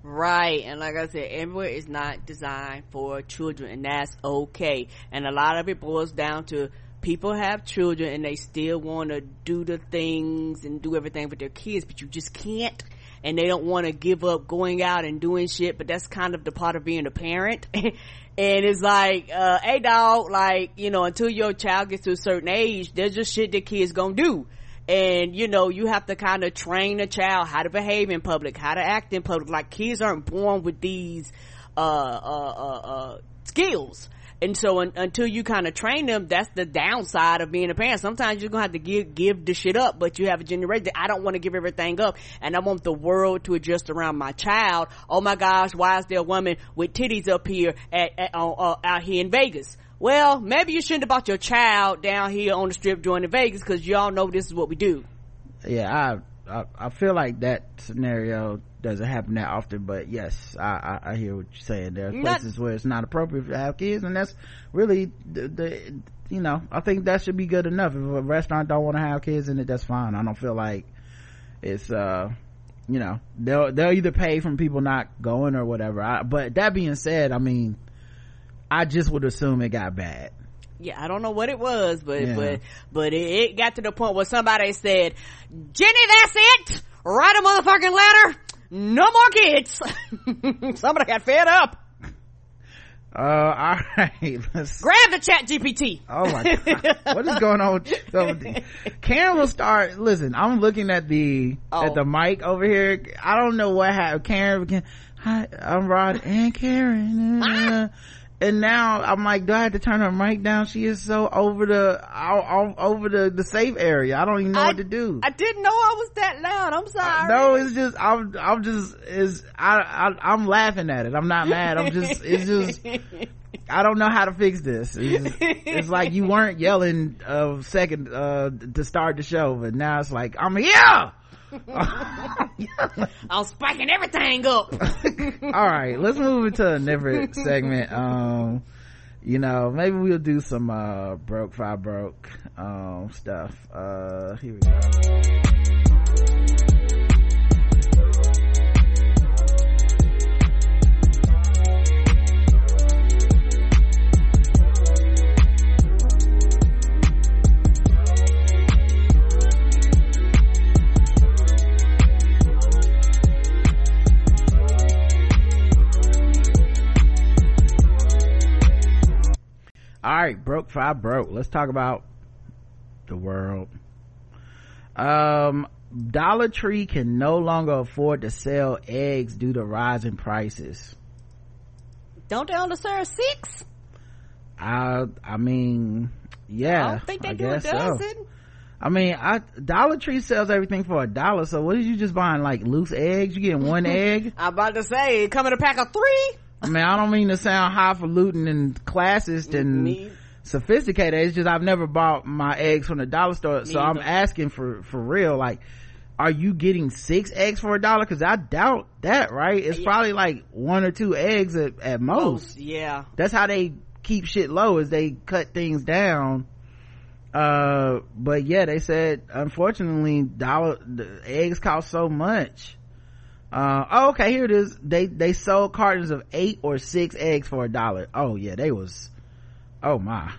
Right, and like I said, everywhere is not designed for children, and that's okay. And a lot of it boils down to people have children and they still want to do the things and do everything with their kids, but you just can't. And they don't want to give up going out and doing shit, but that's kind of the part of being a parent. and it's like, uh, hey dog, like, you know, until your child gets to a certain age, there's just shit that kids gonna do. And you know you have to kind of train a child how to behave in public how to act in public. Like kids aren't born with these uh uh uh, uh skills and so un- until you kind of train them that's the downside of being a parent. Sometimes you're gonna have to give give the shit up but you have a generation i don't want to give everything up and i want the world to adjust around my child. Oh my gosh why is there a woman with titties up here at, at uh, uh, out here in vegas? Well, maybe you shouldn't have brought your child down here on the strip joining Vegas because y'all know this is what we do. Yeah, I, I I feel like that scenario doesn't happen that often, but yes, I I, I hear what you're saying. There are Not- places where it's not appropriate to have kids, and that's really the, the you know I think that should be good enough. If a restaurant don't want to have kids in it, that's fine. I don't feel like it's uh you know they'll they'll either pay from people not going or whatever. I, but that being said, I mean, I just would assume it got bad. Yeah, I don't know what it was, but Yeah. but but it, it got to the point where somebody said, "Jenny, that's it. Write a motherfucking letter. No more kids." somebody got fed up. Uh, all right. Let's, Grab the chat GPT. oh my god, what is going on? Karen will start. Listen, I'm looking at the Oh. at the mic over here. I don't know what happened. Karen, hi, I'm Rod and Karen. uh, and now I'm like, do I have to turn her mic down? She is so over the all, all, over the the safe area. I don't even know I- what to do. I didn't know I was that loud. I'm sorry. no, it's just I'm I'm just is I, I I'm laughing at it. I'm not mad. I'm just it's just I don't know how to fix this. It's, it's like you weren't yelling a second uh to start the show, but now it's like I'm here. I'm spiking everything up. All right, let's move into a different segment. Um, you know, maybe we'll do some uh broke five broke um stuff. Uh, here we go. All right, broke five broke. Let's talk about the world. Um, Dollar Tree can no longer afford to sell eggs due to rising prices. Don't they only serve six? I, I mean, yeah, I don't think they do a guess so. dozen. I mean, I Dollar Tree sells everything for a dollar. So what are you just buying like loose eggs? You getting one egg? I'm about to say, come in a pack of three. I mean, I don't mean to sound highfalutin and classist and Me- sophisticated. It's just I've never bought my eggs from the dollar store, so I'm asking for for real. Like, are you getting six eggs for a dollar? Because I doubt that. Right? It's probably like one or two eggs at, at most. Yeah. That's how they keep shit low. Is they cut things down. Uh, but yeah, they said unfortunately, dollar the eggs cost so much. Uh, oh, okay, here it is. They, they sold cartons of eight or six eggs for a dollar. Oh yeah, they was, oh my.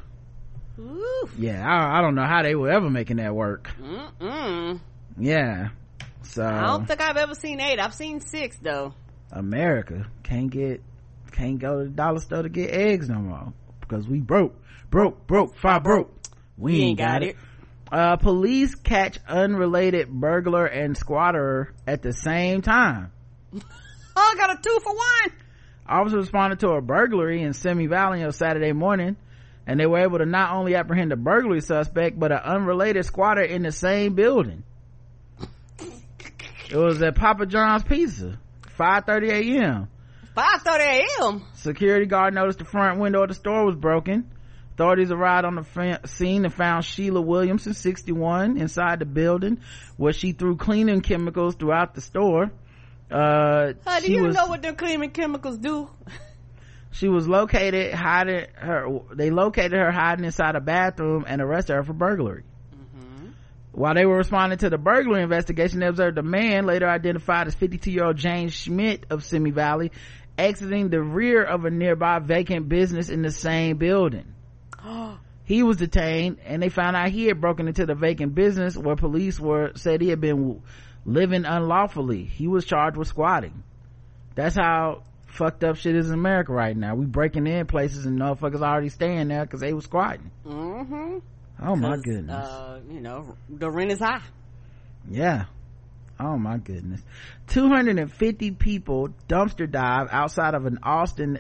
Oof. Yeah, I, I don't know how they were ever making that work. Mm-mm. Yeah. So, I don't think I've ever seen eight. I've seen six though. America can't get, can't go to the dollar store to get eggs no more. Because we broke, broke, broke, five broke. We, ain't got, it. Uh, police catch unrelated burglar and squatter at the same time. I got a two for one. Officers responded to a burglary in Simi Valley on Saturday morning, and they were able to not only apprehend a burglary suspect, but an unrelated squatter in the same building. It was at Papa John's Pizza, 5.30 a.m. Five thirty a.m. Security guard noticed the front window of the store was broken. Authorities arrived on the scene and found Sheila Williamson, 61, inside the building, where she threw cleaning chemicals throughout the store. Uh, How do you was- know what them cleaning chemicals do? she was located hiding her they located her hiding inside a bathroom and arrested her for burglary while they were responding to the burglary investigation they observed a man later identified as 52 year old james schmidt of simi valley exiting the rear of a nearby vacant business in the same building he was detained and they found out he had broken into the vacant business where police were said he had been living unlawfully he was charged with squatting that's how fucked up shit is in America right now. We breaking in places and motherfuckers already staying there because they was squatting. Mm-hmm. Oh my goodness. Uh, you know, the rent is high. yeah. Oh my goodness. 250 people dumpster dive outside of an Austin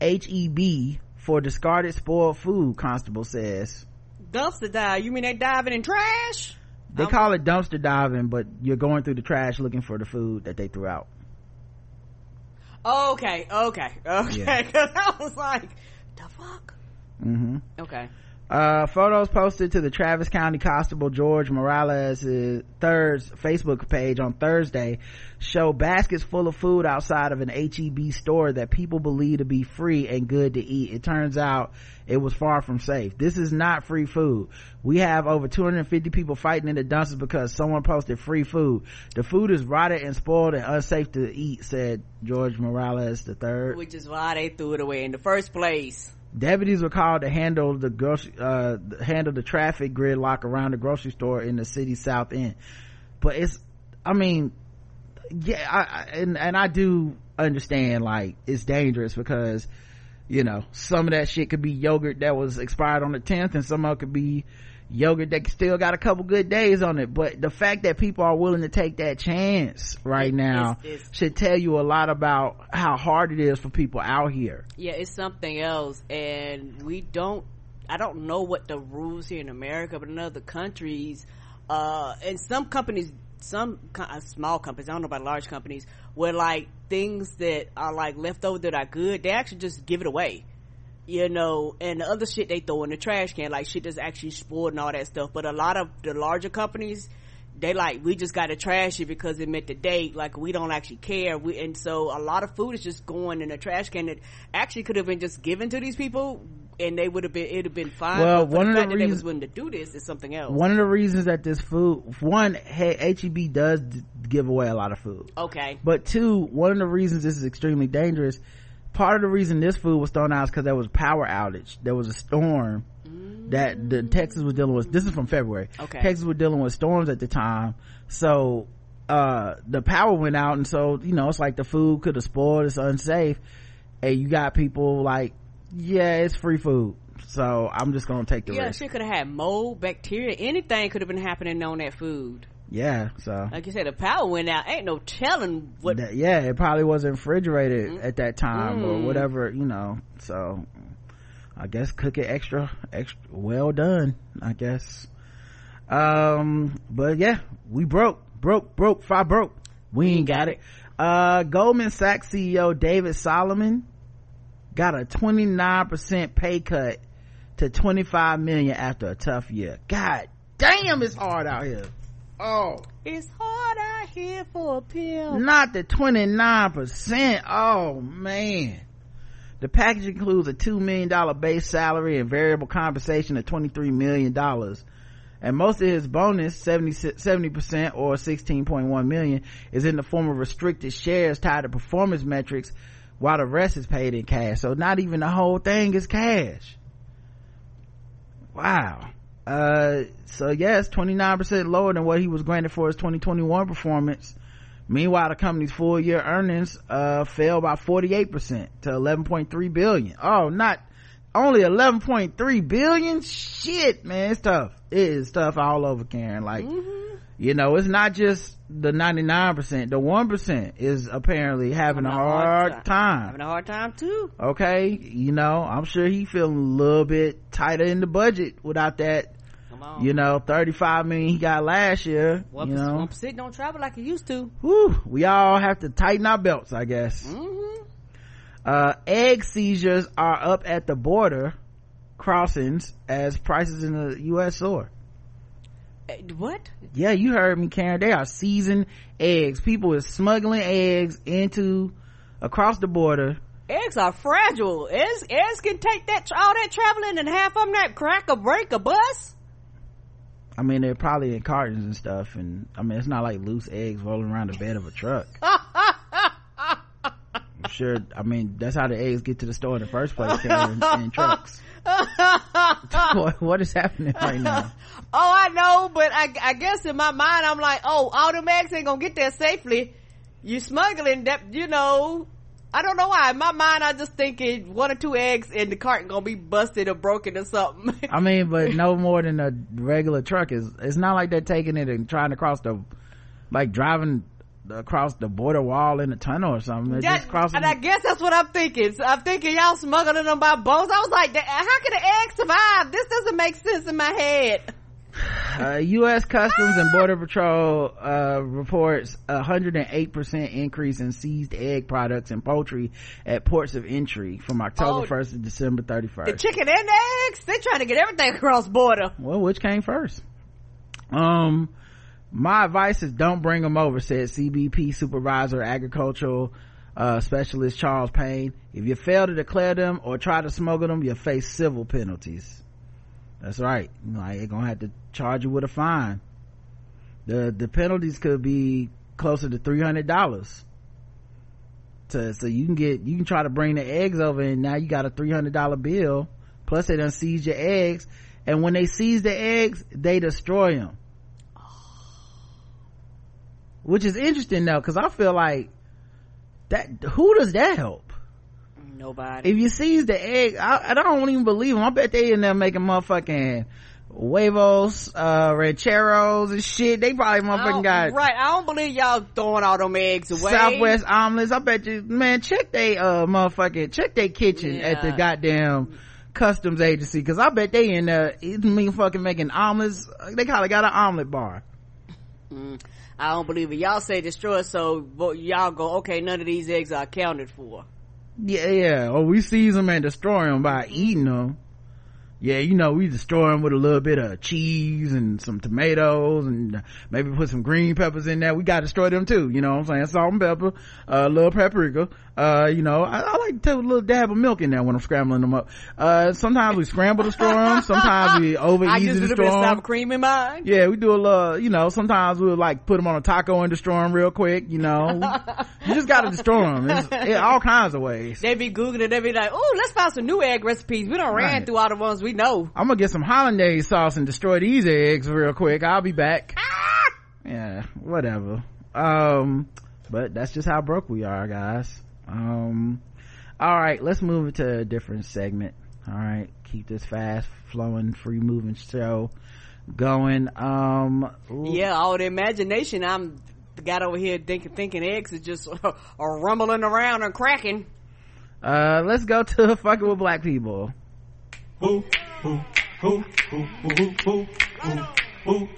HEB for discarded spoiled food, constable says. Dumpster dive. You mean they diving in trash? They call it dumpster diving, but you're going through the trash looking for the food that they threw out. Okay, okay, okay. Yeah. Cause I was like, the fuck? Mm-hmm. Okay. Uh, photos posted to the Travis County Constable George Morales' third Facebook page on Thursday show baskets full of food outside of an HEB store that people believe to be free and good to eat. It turns out it was far from safe. This is not free food. We have over 250 people fighting in the dumpsters because someone posted free food. The food is rotted and spoiled and unsafe to eat, said George Morales III. Which is why they threw it away in the first place. Deputies were called to handle the grocery, uh, handle the traffic gridlock around the grocery store in the city's south end. But it's, I mean, yeah, I, and, and I do understand like it's dangerous because you know some of that shit could be yogurt that was expired on the 10th and some of it could be yogurt that still got a couple good days on it. But the fact that people are willing to take that chance right now it's- it's- should tell you a lot about how hard it is for people out here. Yeah it's something else. And we don't i don't know what the rules here in america but in other countries uh and some companies some uh, small companies i don't know about large companies where like things that are like leftover that are good they actually just give it away you know, and the other shit they throw in the trash can, like shit that's actually spoiled and all that stuff. But a lot of the larger companies, they like, we just gotta trash it because it met the date, like we don't actually care. We, and so a lot of food is just going in the trash can that actually could have been just given to these people and they would have been, it'd have been fine. Well, one of the that they was reasons- willing to do this is something else. one of the reasons that this food one hey, heb does d- give away a lot of food okay. but two one of the reasons this is extremely dangerous part of the reason this food was thrown out is because there was a power outage. There was a storm that the texas was dealing with. This is from february. Okay. texas was dealing with storms at the time. So uh the power went out and so you know it's like the food could have spoiled it's unsafe. And you got people like yeah it's free food. So i'm just gonna take the Yeah, risk shit could have had mold, bacteria, anything could have been happening on that food. Yeah so. Like you said, the power went out. Ain't no telling what that, yeah it probably wasn't refrigerated at that time or Mm. whatever you know. So i guess cook it extra extra well done i guess. Um but yeah we broke broke broke five broke. We ain't got it. Uh goldman sachs ceo david solomon got a 29% pay cut to 25 million after a tough year. God damn it's hard out here oh It's hard out here for a pimp. not the 29%. Oh man. The package includes a $2 million base salary and variable compensation of $23 million. And most of his bonus, 70, 70% or 16.1 million, is in the form of restricted shares tied to performance metrics while the rest is paid in cash. So not even the whole thing is cash. Wow. Uh, so yes, 29% lower than what he was granted for his 2021 performance. Meanwhile, the company's full year earnings, uh, fell by 48% to 11.3 billion. Oh, not only 11.3 billion? Shit, man, it's tough. It is tough all over, Karen. Like, you know, it's not just the 99%. The 1% is apparently having a hard time Having a hard time too. okay you know i'm sure he feeling a little bit tighter in the budget without that You know 35 million he got last year One you know percent don't travel like it used to. Whew, we all have to tighten our belts i guess Mm-hmm. uh egg seizures are up at the border crossings as prices in the u.s soar Eh, What? yeah you heard me karen they are seizing eggs people is smuggling eggs into across the border Eggs are fragile. Eggs, eggs can take that all that traveling and half of them that crack or break a bus. I mean, they're probably in cartons and stuff, and I mean, it's not like loose eggs rolling around the bed of a truck. I'm sure. I mean, that's how the eggs get to the store in the first place, in, in trucks. what, what is happening right now? Oh, I know, but I, I guess in my mind, I'm like, oh, all them eggs ain't gonna get there safely. You smuggling that, you know. I don't know why. In my mind, I just thinking one or two eggs in the carton gonna be busted or broken or something. I mean, but no more than a regular truck is. It's not like they're taking it and trying to cross the, like driving across the border wall in a tunnel or something. That- crossing. and I guess that's what I'm thinking. So I'm thinking y'all smuggling them by boats. I was like, how can the egg survive? This doesn't make sense in my head. Uh, U.S. Customs and Border Patrol uh, reports a 108% increase in seized egg products and poultry at ports of entry from October Oh. 1st to December 31st The 31st. chicken and the eggs they're trying to get everything across border. well, which came first? Um, my advice is don't bring them over, said CBP Supervisor Agricultural uh, Specialist Charles Payne. If you fail to declare them or try to smuggle them, you'll face civil penalties. That's right. Like, they're gonna have to charge you with a fine. The, the penalties could be closer to $300. To, so you can get, you can try to bring the eggs over and now you got a $300 bill. Plus they done seize your eggs. And when they seize the eggs, they destroy them. Which is interesting though, cause I feel like that, who does that help? Nobody. If you seize the egg, I, I don't even believe them. I bet they in there making motherfucking huevos, uh, rancheros and shit. They probably motherfucking got right. I don't believe y'all throwing all them eggs away. Southwest omelets. I bet you, man, check they, uh, motherfucking, check they kitchen Yeah. at the goddamn customs agency. Cause I bet they in there, it's me fucking making omelets. They probably got an omelet bar. Mm, I don't believe it. Y'all say destroy, so y'all go. Okay, none of these eggs are accounted for. Yeah, yeah. Or we seize them and destroy them by eating them. Yeah, you know, we destroy them with a little bit of cheese and some tomatoes and maybe put some green peppers in there. We gotta destroy them too, you know what I'm saying? Salt and pepper, uh, a little paprika. Uh, you know, I, I like to put a little dab of milk in there when I'm scrambling them up. Uh, sometimes we scramble to destroy them. Sometimes we over easy to destroy bit of cream in mine. Yeah, we do a little, you know, sometimes we'll like put them on a taco and destroy them real quick, you know. you just gotta destroy them. It's, in all kinds of ways. They be googling. They be like, "Oh, let's find some new egg recipes." We don't ran Right. through all the ones we know. I'm gonna get some hollandaise sauce and destroy these eggs real quick. I'll be back. Yeah, whatever. Um, but that's just how broke we are, guys. Um, all right, let's move into a different segment. All right, keep this fast flowing, free moving show going. Um, Yeah, all the imagination. I'm got over here thinking thinking eggs is just are rumbling around and cracking. uh, let's go to fucking with black people. We're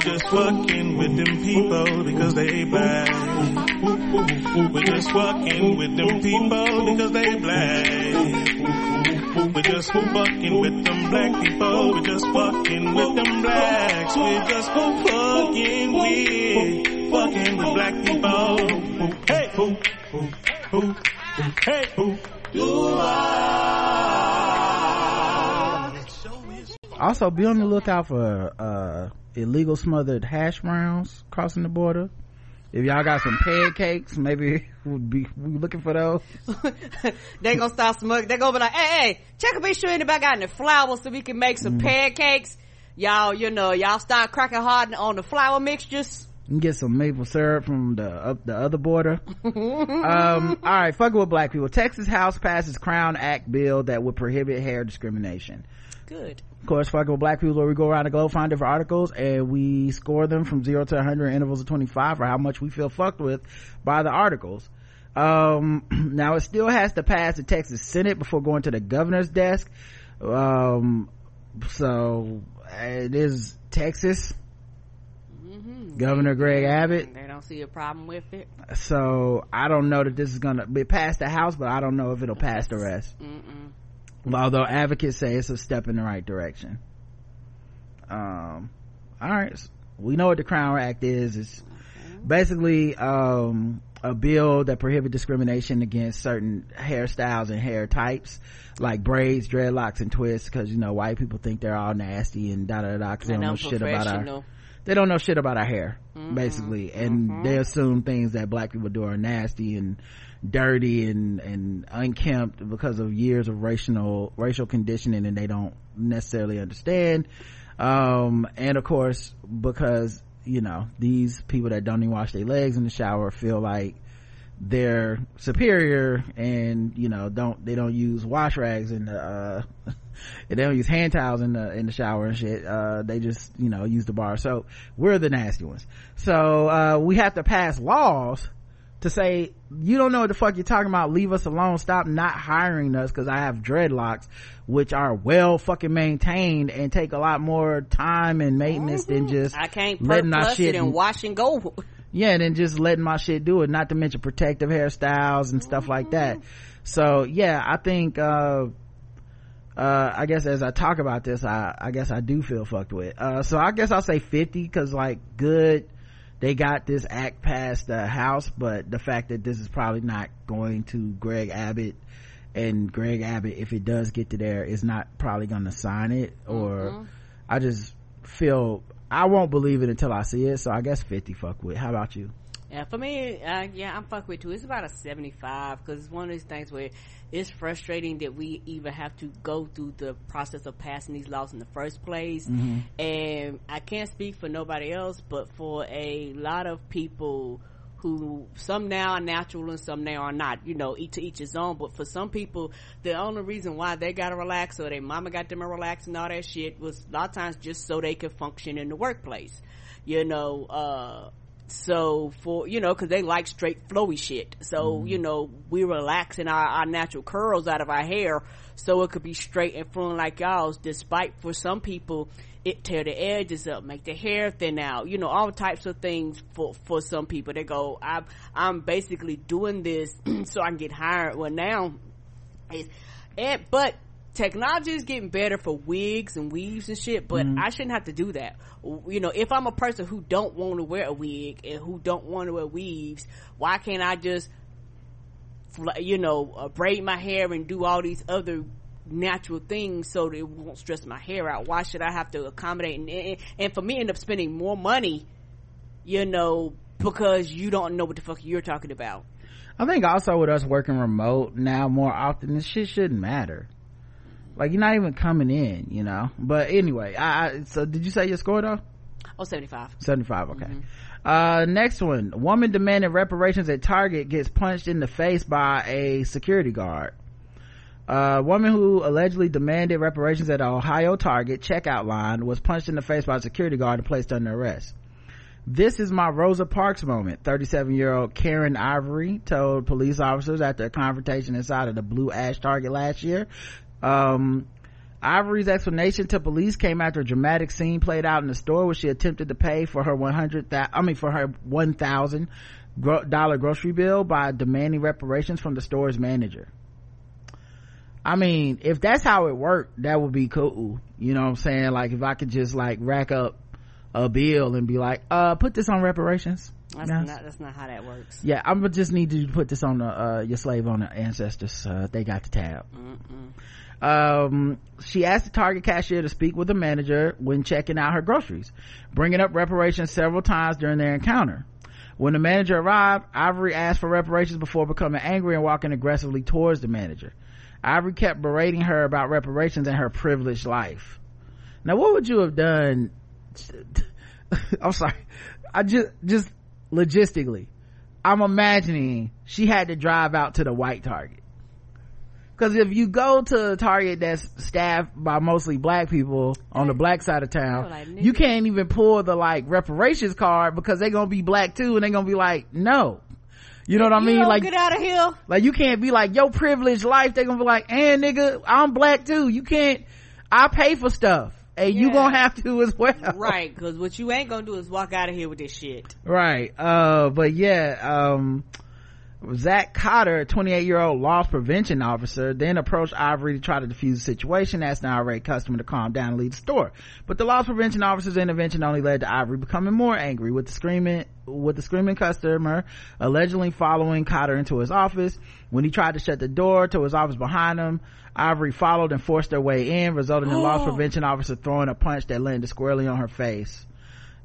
just fucking with them people because they black. We're just fucking with them people because they black. We're just fucking with them black people. We're just fucking with them blacks. We're just fucking with fucking with black people. Hey, hey, Also, be on the lookout for uh illegal smothered hash browns crossing the border. If y'all got some pancakes, maybe we'll be we looking for those. they gonna start smoking. They gonna be like, "Hey, hey, check and be sure anybody got any flour so we can make some pancakes." Y'all, you know, y'all start cracking hard on the flour mixtures. You can get some maple syrup from the up the other border. um, all right, fucking with black people. Texas House passes Crown Act bill that would prohibit hair discrimination. Good. Of course, fucking with black people, where we go around the globe, find different articles, and we score them from zero to 100 intervals of 25 for how much we feel fucked with by the articles. Um, now it still has to pass the Texas Senate before going to the governor's desk. Um, so it is Texas. Governor Greg Abbott. They don't see a problem with it. So I don't know that this is gonna be past the House, but I don't know if it'll pass the rest. Mm-mm. Although advocates say it's a step in the right direction. Um, all right, we know what the Crown Act is. It's basically um, a bill that prohibits discrimination against certain hairstyles and hair types, like braids, dreadlocks, and twists. Because you know white people think they're all nasty and da da da. Because they don't know shit about our they don't know shit about our hair Mm-hmm. basically and they assume things that black people do are nasty and dirty and and unkempt because of years of racial racial conditioning and they don't necessarily understand. Um and of course because you know these people that don't even wash their legs in the shower feel like they're superior and you know don't they don't use wash rags the uh they don't use hand towels in the in the shower and shit. Uh they just you know use the bar. Soap we're the nasty ones. So uh we have to pass laws to say you don't know what the fuck you're talking about. Leave us alone. Stop not hiring us because i have dreadlocks which are well fucking maintained and take a lot more time and maintenance than just I can't letting plus shit it and wash and go. yeah than just letting my shit do it. Not to mention protective hairstyles and stuff like that. So yeah i think uh uh i guess as i talk about this i i guess i do feel fucked with. Uh so i guess i'll say 50 because like good they got this act past the house but the fact that this is probably not going to greg abbott and greg abbott if it does get to there is not probably gonna sign it or mm-hmm. i just feel i won't believe it until i see it so i guess 50 fuck with how about you Yeah, for me, uh, yeah, I'm fuck with too. It's about a 75 because it's one of these things where it's frustrating that we even have to go through the process of passing these laws in the first place. And I can't speak for nobody else, but for a lot of people who some now are natural and some now are not. You know, each to each his own. But for some people, the only reason why they gotta relax or their mama got them to relax and all that shit was a lot of times just so they could function in the workplace. You know, uh, so for you know because they like straight flowy shit. So Mm-hmm. you know we relaxing our, our natural curls out of our hair so it could be straight and flowing like y'all's despite for some people it tear the edges up make the hair thin out you know all types of things for for some people. They go i'm i'm basically doing this so i can get hired. Well now it's and but technology is getting better for wigs and weaves and shit but i shouldn't have to do that. You know if i'm a person who don't want to wear a wig and who don't want to wear weaves why can't i just you know uh, braid my hair and do all these other natural things so that it won't stress my hair out? Why should i have to accommodate and, and, and for me end up spending more money you know because you don't know what the fuck you're talking about? I think also with us working remote now more often, this shit shouldn't matter. Like you're not even coming in, you know. But anyway, I, I so did you say your score though? oh 75 75 okay. Uh next one. Woman demanding reparations at target gets punched in the face by a security guard. A woman who allegedly demanded reparations at ohio target checkout line was punched in the face by a security guard and placed under arrest. This is my rosa parks moment 37 year old karen ivory told police officers after a confrontation inside of the blue ash target last year um Ivory's explanation to police came after a dramatic scene played out in the store where she attempted to pay for her 100 I mean for her 1000 dollar grocery bill by demanding reparations from the store's manager. I mean, if that's how it worked, that would be cool. You know what I'm saying? Like if I could just like rack up a bill and be like, uh, put this on reparations. that's Yes. not that's not how that works Yeah, I'm gonna just need you to put this on the, uh, your slave owner ancestors. Uh, they got the tab. Um, she asked the Target cashier to speak with the manager when checking out her groceries, bringing up reparations several times during their encounter. When the manager arrived, Ivory asked for reparations before becoming angry and walking aggressively towards the manager. Ivory kept berating her about reparations and her privileged life. Now, what would you have done? I'm sorry. I just, just logistically, I'm imagining she had to drive out to the white Target. Cause if you go to a Target that's staffed by mostly black people on the black side of town, you can't even pull the like reparations card because they're gonna be black too and they're gonna be like, no. You know what I mean? Like, get out of here like you can't be like, your privileged life, they're gonna be like, and nigga, I'm black too. You can't, I pay for stuff. And you Yeah. gonna have to as well. right because what you ain't gonna do is walk out of here with this shit right uh but yeah um Zach Cotter, a 28 year old loss prevention officer, then approached Ivory to try to defuse the situation, asking the irate customer to calm down and leave the store. But the loss prevention officer's intervention only led to Ivory becoming more angry with the screaming, with the screaming customer allegedly following Cotter into his office. When he tried to shut the door to his office behind him, Ivory followed and forced their way in, resulting in loss prevention officer throwing a punch that landed squarely on her face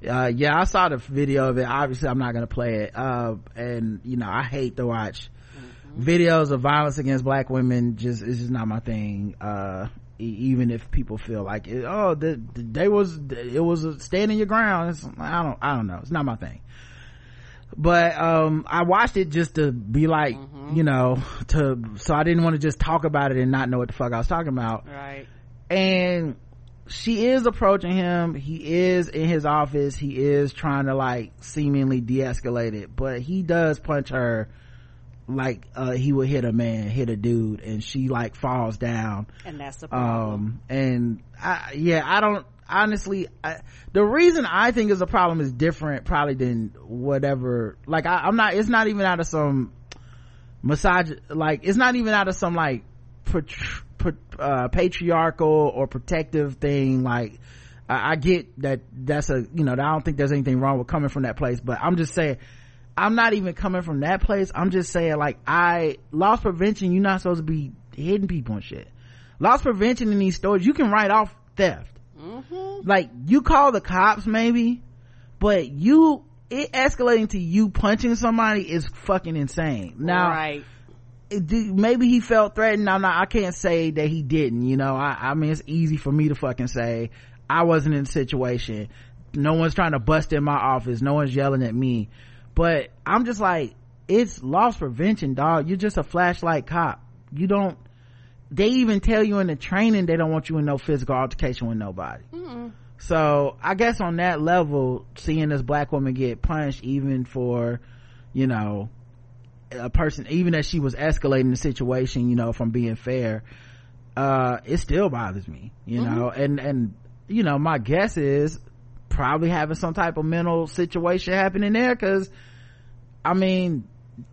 uh yeah i saw the video of it. Obviously i'm not gonna play it. Uh and you know i hate to watch videos of violence against black women. Just it's just not my thing. Uh e- even if people feel like it, oh the, the, they was it was a standing your ground. It's, i don't i don't know. It's not my thing. But um i watched it just to be like you know to so i didn't want to just talk about it and not know what the fuck i was talking about. Right. And she is approaching him. He is in his office. He is trying to like seemingly de-escalate it. But he does punch her like uh he would hit a man hit a dude and she like falls down. And that's the problem. um and i yeah i don't honestly I, the reason i think is a problem is different probably than whatever like I, i'm not it's not even out of some massage like it's not even out of some like uh, patriarchal or protective thing like I, I get that that's a you know i don't think there's anything wrong with coming from that place but i'm just saying i'm not even coming from that place. I'm just saying like i loss prevention you're not supposed to be hitting people and shit. Loss prevention in these stores you can write off theft. Like you call the cops maybe but you it escalating to you punching somebody is fucking insane. Now right maybe he felt threatened. I'm not i can't say that he didn't you know. I i mean it's easy for me to fucking say i wasn't in the situation. No one's trying to bust in my office. No one's yelling at me. But i'm just like it's loss prevention dog. You're just a flashlight cop. You don't they even tell you in the training they don't want you in no physical altercation with nobody. Mm so i guess on that level seeing this black woman get punched even for you know a person even as she was escalating the situation you know from being fair uh it still bothers me you mm-hmm. know? And and you know my guess is probably having some type of mental situation happening there because i mean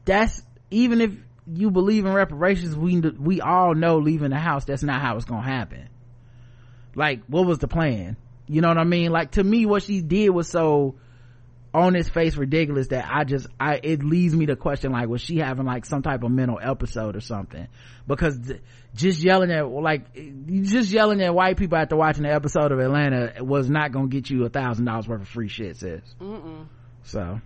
that's even if you believe in reparations we we all know leaving the house that's not how it's gonna happen. Like what was the plan? You know what i mean? Like to me what she did was so on its face ridiculous that i just i it leads me to question like was she having like some type of mental episode or something? Because th- just yelling at like just yelling at white people after watching the episode of atlanta was not gonna get you a thousand dollars worth of free shit sis. Mm-mm. so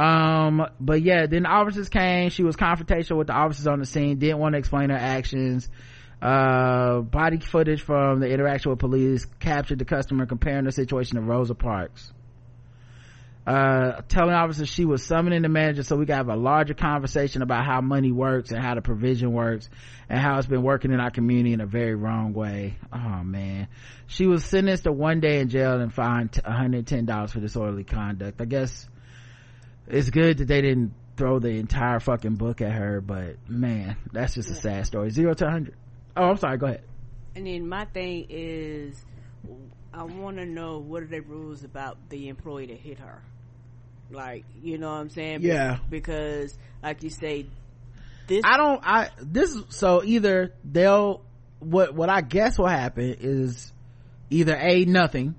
um but yeah then the officers came. She was confrontational with the officers on the scene. Didn't want to explain her actions. Uh body footage from the interaction with police captured the customer comparing the situation to rosa parks uh telling officers she was summoning the manager so we could have a larger conversation about how money works and how the provision works and how it's been working in our community in a very wrong way. Oh man. She was sentenced to one day in jail and fined $110 for disorderly conduct. I guess it's good that they didn't throw the entire fucking book at her but man that's just a sad story. Zero to 100 oh i'm sorry. Go ahead. And then my thing is i want to know what are the rules about the employee that hit her like you know what i'm saying? Yeah. because like you say this i don't i this so either they'll what what i guess will happen is either a nothing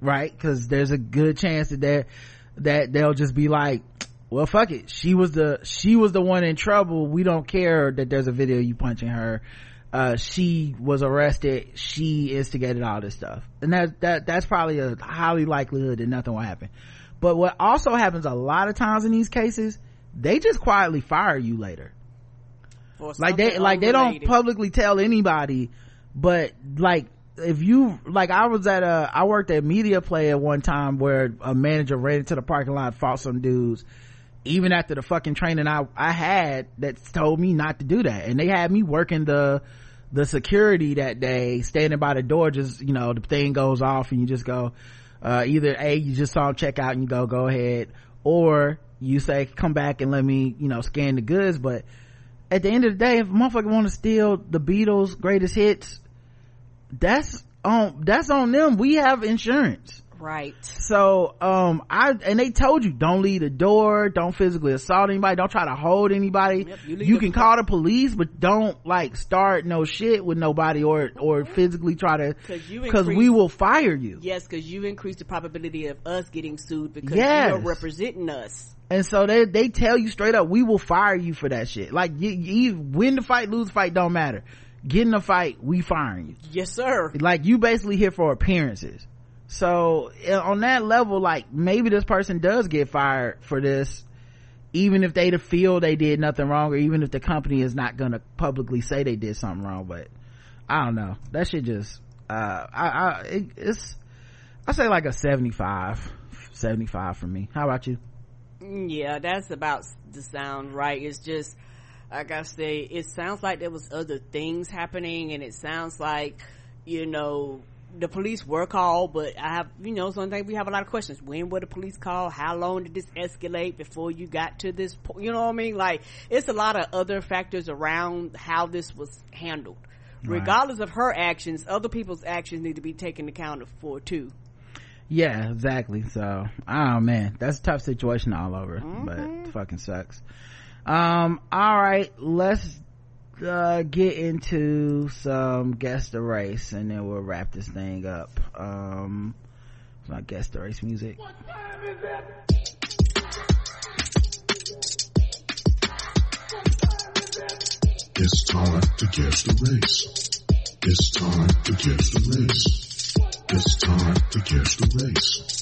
right? Because there's a good chance that they're that they'll just be like well fuck it. She was the she was the one in trouble. We don't care that there's a video you punching her. Uh, she was arrested. She instigated all this stuff. And that that that's probably a highly likelihood that nothing will happen but what also happens a lot of times in these cases they just quietly fire you later. Like they like they don't publicly tell anybody but like if you like i was at a i worked at media play at one time where a manager ran into the parking lot fought some dudes. Even after the fucking training i i had that told me not to do that. And they had me working the the security that day standing by the door just you know the thing goes off and you just go uh, either a you just saw check out and you go go ahead or you say come back and let me you know scan the goods. But at the end of the day if a motherfucker want to steal the beatles greatest hits that's on that's on them. We have insurance right. So um i and they told you don't leave the door don't physically assault anybody don't try to hold anybody. Yep, you, you can call the police but don't like start no shit with nobody or or physically try to because we will fire you. Yes because you increase the probability of us getting sued because yes. you're representing us. And so they they tell you straight up we will fire you for that shit. Like you, you win the fight lose the fight don't matter. Get in a fight we firing you. Yes sir. Like you basically here for appearances so on that level like maybe this person does get fired for this even if they feel they did nothing wrong or even if the company is not gonna publicly say they did something wrong but i don't know. That should just uh i i it, it's i say like a 75 75 for me. How about you? Yeah that's about the sound right? It's just like i say it sounds like there was other things happening and it sounds like you know the police were called, but I have, you know, sometimes we have a lot of questions. When were the police called? How long did this escalate before you got to this point? You know what I mean? Like, it's a lot of other factors around how this was handled. Right. Regardless of her actions, other people's actions need to be taken account for too. Yeah, exactly. So, oh man, that's a tough situation all over, mm-hmm. but fucking sucks. Um, all right, let's uh, get into some guest the race and then we'll wrap this thing up um it's not guest the race music what time is it? It's time to guess the race. It's time to guess the race. It's time to guess the race.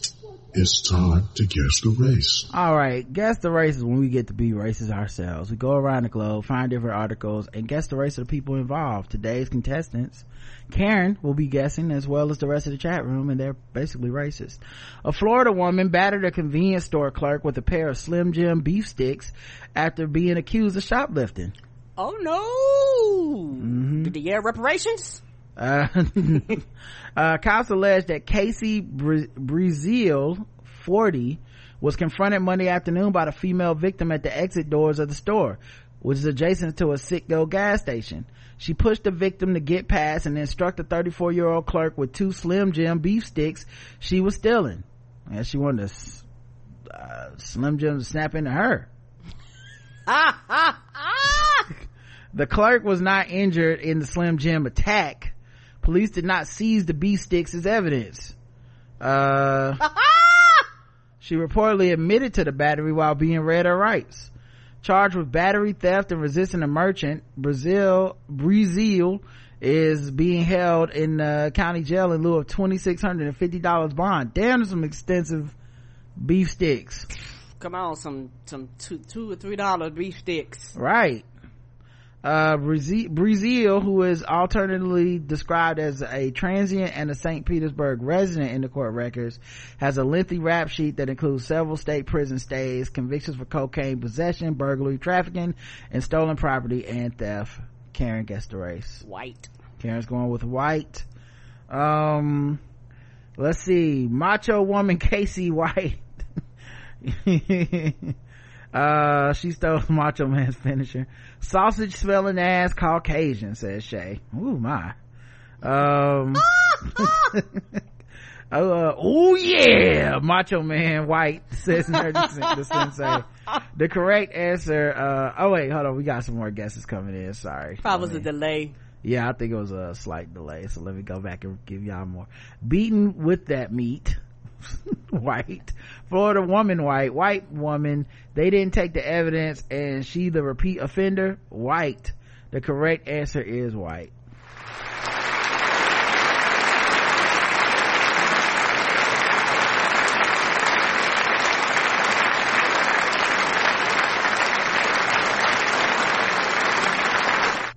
It's time to guess the race. All right, guess the race is when we get to be racist ourselves. We go around the globe, find different articles, and guess the race of the people involved. Today's contestants, Karen will be guessing as well as the rest of the chat room, and they're basically racist. A Florida woman battered a convenience store clerk with a pair of Slim Jim beef sticks after being accused of shoplifting. Oh no! Mm-hmm. Did he get reparations? Uh, uh, cops allege that Casey Breziel, 40, was confronted Monday afternoon by the female victim at the exit doors of the store, which is adjacent to a Citgo gas station. She pushed the victim to get past and then struck the 34 year old clerk with two Slim Jim beef sticks she was stealing. And she wanted to, uh, Slim Jim to snap into her. The clerk was not injured in the Slim Jim attack. Police did not seize the beef sticks as evidence. Uh, she reportedly admitted to the battery while being read her rights. Charged with battery theft and resisting a merchant, Brazil, Brazil is being held in uh, county jail in lieu of $2,650 bond. Damn, some extensive beef sticks. Come on, some some two two or three dollar beef sticks. Right. Uh, Breziel, who is alternatively described as a transient and a St. Petersburg resident in the court records, has a lengthy rap sheet that includes several state prison stays, convictions for cocaine possession, burglary, trafficking, and stolen property and theft. Karen gets the race. White. Karen's going with white. Um, let's see. Macho woman Casey White. uh, she stole Macho Man's finisher. Sausage smelling ass Caucasian, says Shay. Ooh, my. Um, uh, oh yeah, Macho Man White, says Nerdy the Sensei. The correct answer, uh, oh wait, hold on, we got some more guesses coming in, sorry. Probably was a delay. Yeah, I think it was a slight delay. So let me go back and give y'all more. Beaten with that meat. white. Florida woman white. White woman. They didn't take the evidence and she the repeat offender. White. The correct answer is white.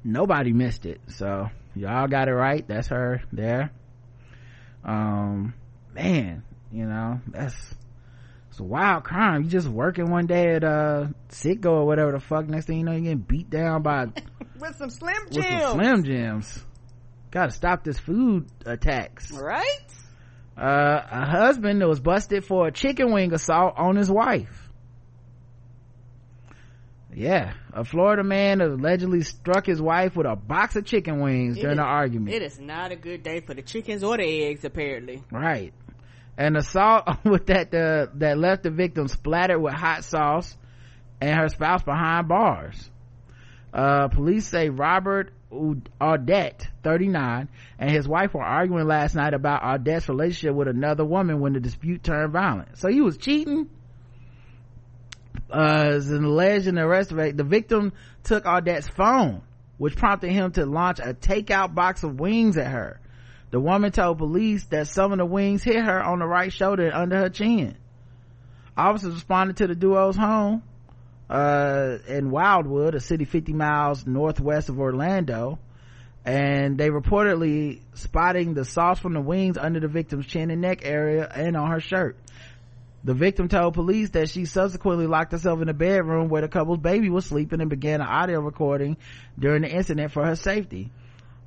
Nobody missed it. So y'all got it right. That's her there. Um, man, you know, that's, it's a wild crime. You just working one day at, uh, Citgo or whatever the fuck. Next thing you know, you're getting beat down by, With some Slim jims with some Slim Jims. Gotta stop this food attacks. Right? Uh, a husband that was busted for a chicken wing assault on his wife. Yeah, a Florida man allegedly struck his wife with a box of chicken wings It during is- an argument. It is not a good day for the chickens or the eggs, apparently. Right. An assault with that uh, that left the victim splattered with hot sauce and her spouse behind bars. Uh, police say Robert Ud- Audette, 39, and his wife were arguing last night about Audette's relationship with another woman when the dispute turned violent. So he was cheating? Uh, as an alleged the arrest the victim took Audette's phone, which prompted him to launch a takeout box of wings at her. The woman told police that some of the wings hit her on the right shoulder and under her chin. Officers responded to the duo's home, uh, in Wildwood, a city 50 miles northwest of Orlando, and they reportedly spotting the sauce from the wings under the victim's chin and neck area and on her shirt. The victim told police that she subsequently locked herself in the bedroom where the couple's baby was sleeping and began an audio recording during the incident for her safety.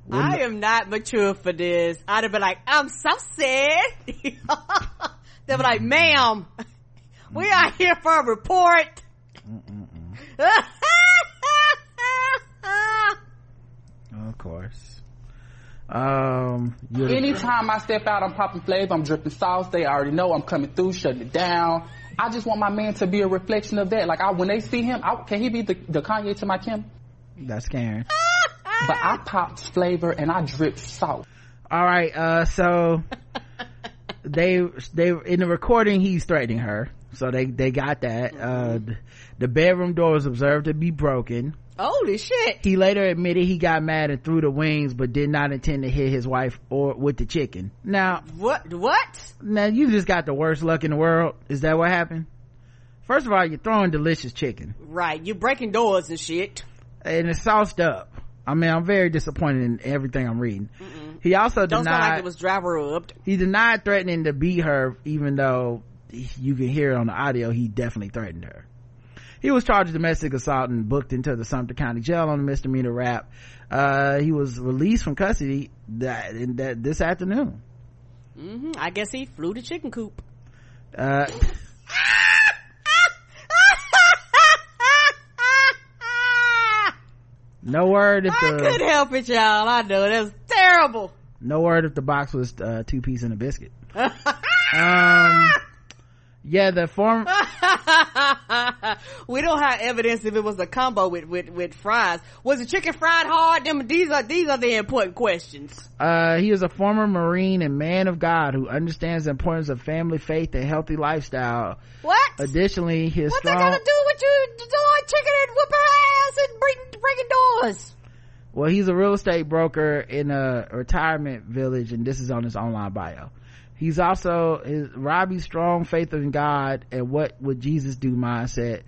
When I am not mature for this. I'd have been like, I'm so sad. They'd be like, ma'am, we are here for a report. Of course. Um, you're Anytime I step out, I'm popping flavor, I'm dripping sauce. They already know I'm coming through, shutting it down. I just want my man to be a reflection of that. Like, I, when they see him, I, can he be the, the Kanye to my Kim? that's Karen. But I popped flavor and I dripped salt. All right. Uh, so they they in the recording he's threatening her. So they they got that. Uh, the bedroom door was observed to be broken. Holy shit. He later admitted he got mad and threw the wings, but did not intend to hit his wife or with the chicken. Now, what? What? Now you just got the worst luck in the world. Is that what happened? First of all, you're throwing delicious chicken. Right. You're breaking doors and shit. And it's sauced up. I mean, I'm very disappointed in everything I'm reading. Mm-mm. He also Don't denied. sound like it was driver rubbed. He denied threatening to beat her, even though you can hear it on the audio. He definitely threatened her. He was charged with domestic assault and booked into the Sumter County Jail on a misdemeanor rap. Uh, he was released from custody that, that this afternoon. Mm-hmm. I guess he flew the chicken coop. Uh, no word if the I the, couldn't help it, y'all. I know that's terrible. No word if the box was uh, two piece and a biscuit. um, yeah, the form. we don't have evidence if it was a combo with, with, with fries. Was the chicken fried hard? Them, these are, these are the important questions. Uh, he is a former Marine and man of God who understands the importance of family, faith, and healthy lifestyle. What? Additionally, his What's strong. that got to do with you doing chicken and whooping ass and breaking, breaking doors? Well, he's a real estate broker in a retirement village, and this is on his online bio. He's also his Robbie's strong faith in God and what would Jesus do mindset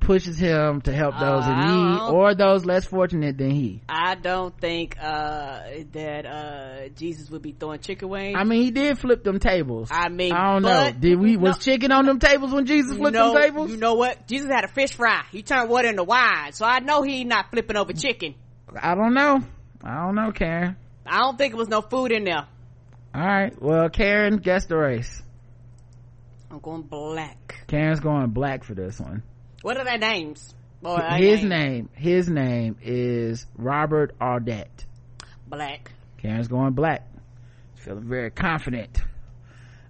pushes him to help those uh, in need or those less fortunate than he. I don't think uh, that uh, Jesus would be throwing chicken wings. I mean, he did flip them tables. I mean, I don't know. Did we was chicken on them tables when Jesus flipped know, them tables? You know what? Jesus had a fish fry. He turned water into wine, so I know he not flipping over chicken. I don't know. I don't know, Karen. I don't think it was no food in there. All right. Well, Karen, guess the race. I'm going black. Karen's going black for this one. What are their names? Boy, his name. name, his name is Robert Audette. Black. Karen's going black. Feeling very confident.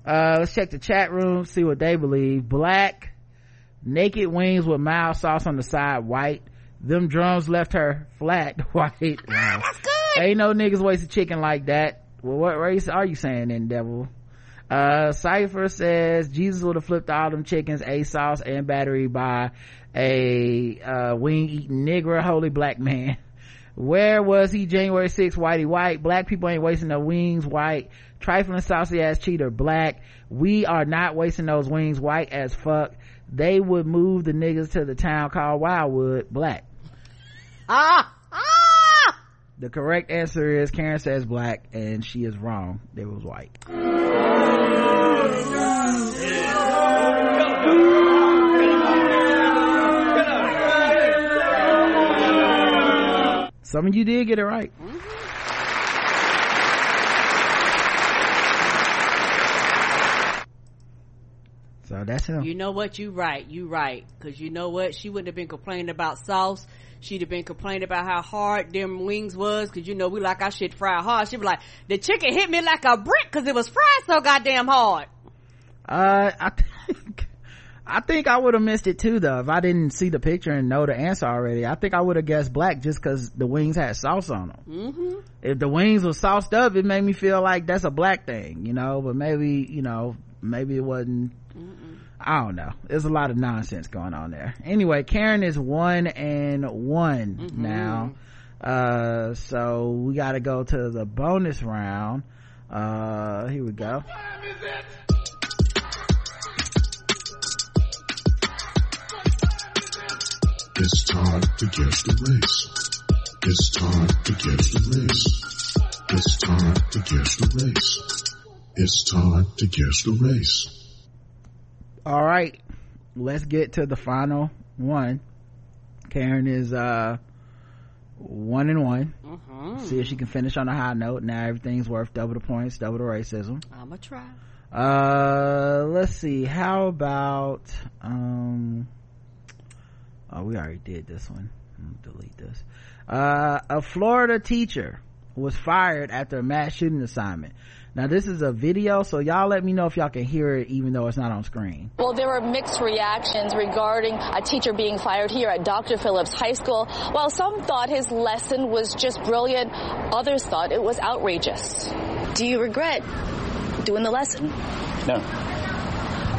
Uh, let's check the chat room, see what they believe. Black, naked wings with mild sauce on the side, white. Them drums left her flat, white. Wow. That's good. Ain't no niggas wasting chicken like that. Well, what race are you saying then, devil? Uh, Cypher says Jesus would have flipped all them chickens, a sauce and battery by a, uh, wing eating nigger, holy black man. Where was he January 6th, whitey white? Black people ain't wasting their wings, white. Trifling saucy ass cheater, black. We are not wasting those wings, white as fuck. They would move the niggas to the town called Wildwood, black. Ah! The correct answer is Karen says black and she is wrong. It was white. Some of you did get it right. So that's him. You know what? You right. You right. Cause you know what? She wouldn't have been complaining about sauce. She'd have been complaining about how hard them wings was. Cause you know, we like our shit fried hard. She'd be like, the chicken hit me like a brick cause it was fried so goddamn hard. Uh, I think, I think I would have missed it too though if I didn't see the picture and know the answer already. I think I would have guessed black just cause the wings had sauce on them. Mm-hmm. If the wings were sauced up, it made me feel like that's a black thing, you know, but maybe, you know, maybe it wasn't. I don't know. There's a lot of nonsense going on there. Anyway, Karen is one and one mm-hmm. now. Uh, so we gotta go to the bonus round. Uh, here we go. It's time to guess the race. It's time to guess the race. It's time to guess the race. It's time to guess the race all right let's get to the final one. Karen is uh one and one. Mm-hmm. see if she can finish on a high note. Now everything's worth double the points double the racism. I'm gonna try. Uh let's see. How about um oh we already did this one. Delete this. Uh a florida teacher was fired after a mass shooting assignment now this is a video, so y'all let me know if y'all can hear it even though it's not on screen. Well, there were mixed reactions regarding a teacher being fired here at Dr. Phillips High School. While some thought his lesson was just brilliant, others thought it was outrageous. Do you regret doing the lesson? No.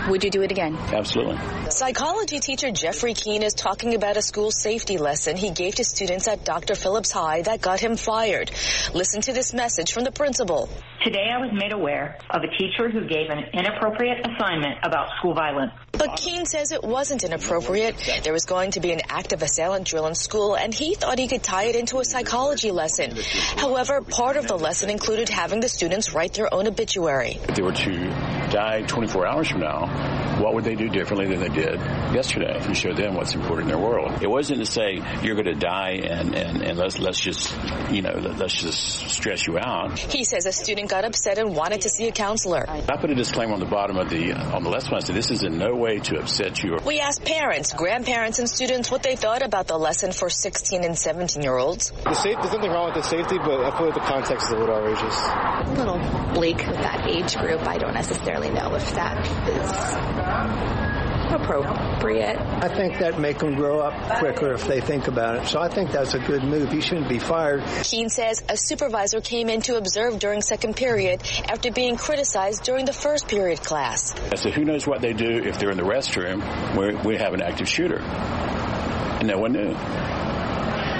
Would you do it again? Absolutely. Psychology teacher Jeffrey Keene is talking about a school safety lesson he gave to students at Dr. Phillips High that got him fired. Listen to this message from the principal. Today I was made aware of a teacher who gave an inappropriate assignment about school violence. But Keene says it wasn't inappropriate. There was going to be an active assailant drill in school and he thought he could tie it into a psychology lesson. However, part of the lesson included having the students write their own obituary. If they were to die 24 hours from now, what would they do differently than they did yesterday if you showed them what's important in their world? It wasn't to say you're going to die and, and, and let's, let's just, you know, let's just stress you out. He says a student got upset and wanted to see a counselor. I put a disclaimer on the bottom of the, uh, on the lesson. I said, this is in no way to upset you. We asked parents, grandparents, and students what they thought about the lesson for 16 and 17 year olds. The safe, there's nothing wrong with the safety, but I feel like the context is a little outrageous. A little bleak with that age group. I don't necessarily know if that is appropriate. I think that make them grow up quicker if they think about it. So I think that's a good move. He shouldn't be fired. Keene says a supervisor came in to observe during second period after being criticized during the first period class. So who knows what they do if they're in the restroom where we have an active shooter? And no one knew.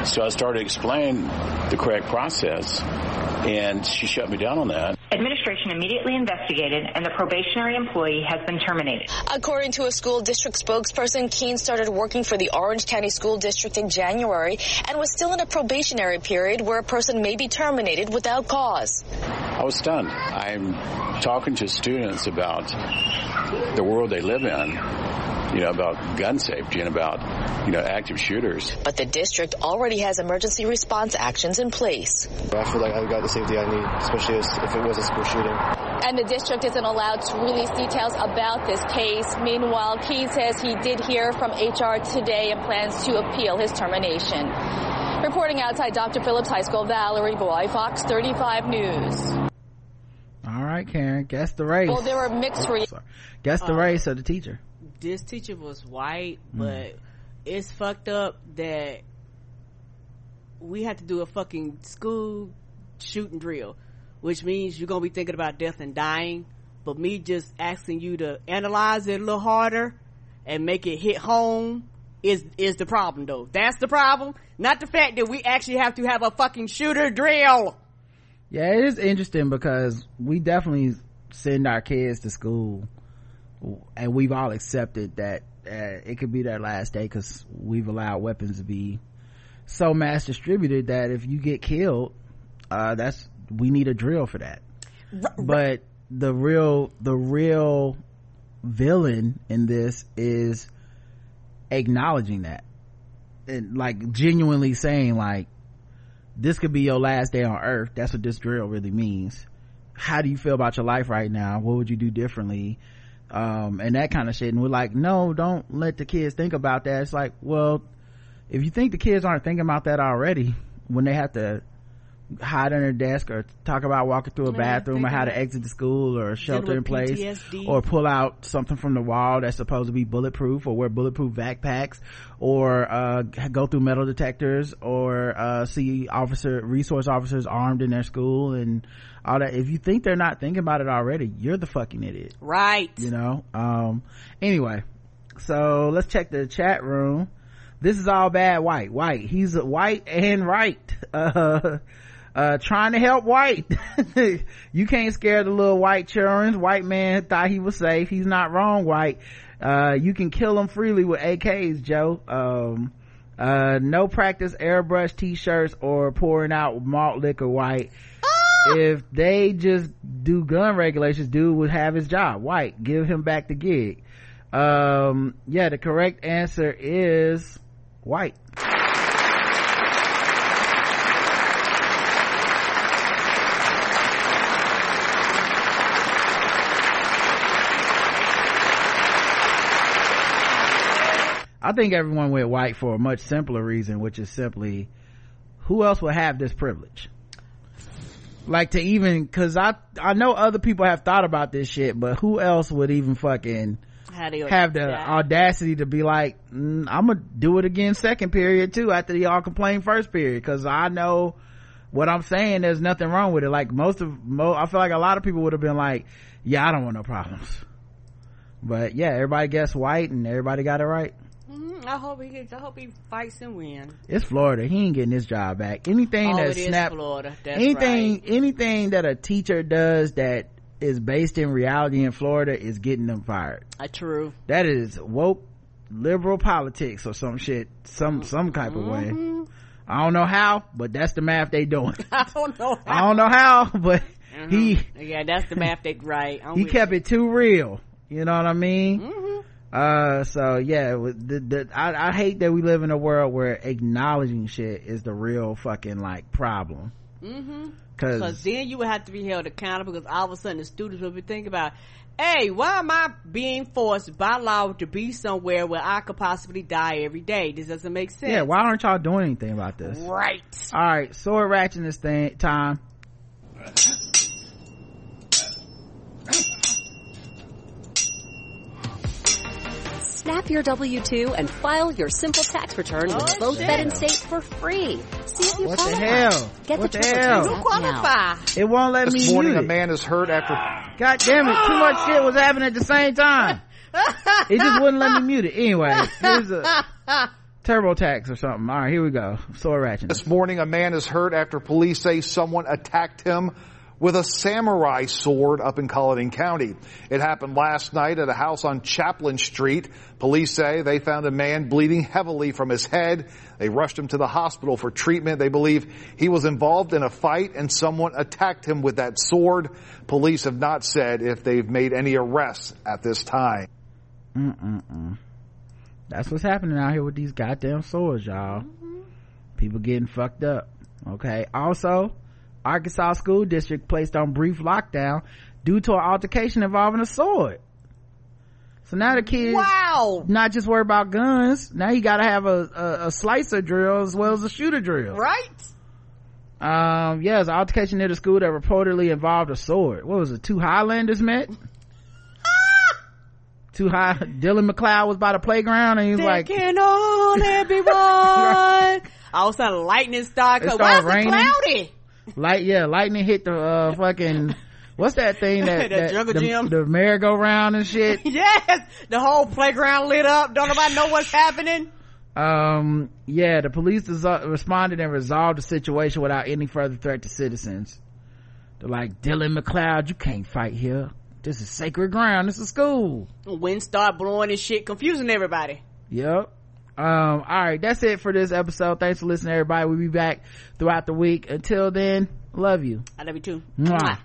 So I started to explain the correct process, and she shut me down on that. Administration immediately investigated, and the probationary employee has been terminated. According to a school district spokesperson, Keene started working for the Orange County School District in January and was still in a probationary period where a person may be terminated without cause. I was stunned. I'm talking to students about the world they live in you know, about gun safety and about, you know, active shooters. But the district already has emergency response actions in place. I feel like I've got the safety I need, especially if it was a school shooting. And the district isn't allowed to release details about this case. Meanwhile, Keene says he did hear from HR today and plans to appeal his termination. Reporting outside Dr. Phillips High School, Valerie Boey, Fox 35 News. All right, Karen, guess the race. Well, there were mixed reactions. Guess the Um, race of the teacher. This teacher was white, mm. but it's fucked up that we had to do a fucking school shooting drill, which means you're gonna be thinking about death and dying. But me just asking you to analyze it a little harder and make it hit home is is the problem though. That's the problem, not the fact that we actually have to have a fucking shooter drill. Yeah, it is interesting because we definitely send our kids to school and we've all accepted that uh, it could be their last day because we've allowed weapons to be so mass distributed that if you get killed uh, that's we need a drill for that. But the real the real villain in this is acknowledging that and like genuinely saying like this could be your last day on earth. That's what this drill really means. How do you feel about your life right now? What would you do differently um, and that kind of shit and we're like no don't let the kids think about that it's like well if you think the kids aren't thinking about that already when they have to hide under a desk or talk about walking through a bathroom or how to exit the school or shelter in place PTSD. or pull out something from the wall that's supposed to be bulletproof or wear bulletproof backpacks or uh, go through metal detectors or uh, see officer resource officers armed in their school and all that. If you think they're not thinking about it already you're the fucking idiot. Right. you know? Um anyway so let's check the chat room. This is all bad white. White he's white and right. Uh uh trying to help white. You can't scare the little white children white man thought he was safe. He's not wrong white. Uh you can kill them freely with ak's joe. Um uh no practice airbrush t-shirts or pouring out malt liquor white if they just do gun regulations dude would have his job. White give him back the gig. Um yeah the correct answer is white. I think everyone went white for a much simpler reason, which is simply who else would have this privilege? Like to even, cause I, I know other people have thought about this shit, but who else would even fucking have the audacity to be like, mm, I'm gonna do it again second period too after y'all complain first period, cause I know what I'm saying, there's nothing wrong with it. Like most of, mo, I feel like a lot of people would have been like, yeah, I don't want no problems. but yeah everybody guessed white and everybody got it right Mhm, I hope he gets, I hope he fights and wins. it's florida he ain't getting his job back anything Oh, that snap Florida. That's anything anything that a teacher does that is based in reality in florida is getting them fired Uh, true. that is woke liberal politics or some shit some some type of way Mm-hmm. i don't know how but that's the math they doing I don't know. i don't know how but he Uh-huh. Yeah, that's the math they right. I'm he kept it too real you know what i mean Mm-hmm. Uh so yeah the, the I, I hate that we live in a world where acknowledging shit is the real fucking like problem Mm-hmm. because Because then you would have to be held accountable because all of a sudden the students will be thinking about, hey, why am I being forced by law to be somewhere where I could possibly die every day? This doesn't make sense. yeah why aren't y'all doing anything about this Right. all right sword ratchet this thing time Snap your W-2 and file your simple tax return with Oh, both shit. Fed and State for free. See if you What the hell? Get What the the hell? tax You qualify. it won't let This me morning, mute a man is hurt after. god damn it too much shit was happening at the same time it just wouldn't let me mute it anyway here's a turbotax or something all right here we go sword ratchet This morning, a man is hurt after police say someone attacked him with a samurai sword up in Cullman County. It happened last night at a house on Chaplin Street. Police say they found a man bleeding heavily from his head. They rushed him to the hospital for treatment. They believe he was involved in a fight and someone attacked him with that sword. Police have not said if they've made any arrests at this time. Mm-mm-mm. That's what's happening out here with these goddamn swords, y'all. Mm-hmm. People getting fucked up. Okay. Also, Arkansas School District placed on brief lockdown due to an altercation involving a sword. So now the kids, wow, not just worry about guns. Now you got to have a, a a slicer drill as well as a shooter drill. Right. Um, yes, an altercation near the school that reportedly involved a sword. What was it? Two Highlanders met. Too high. Dylan McLeod was by the playground and he was like, Taking on everyone. All of a sudden lightning started It. Why is started it raining. cloudy? Light yeah lightning hit the uh fucking what's that thing that, The that jungle the, gym. the merry-go-round and shit yes. The whole playground lit up. Don't nobody know what's happening. um yeah the police resol- responded and resolved the situation without any further threat to citizens they're like dylan mcleod you can't fight here this is sacred ground this is school Wind start blowing and shit, confusing everybody. Yep. Um, all right, that's it for this episode. Thanks for listening, everybody. We'll be back throughout the week. Until then, love you. I love you too. Mwah.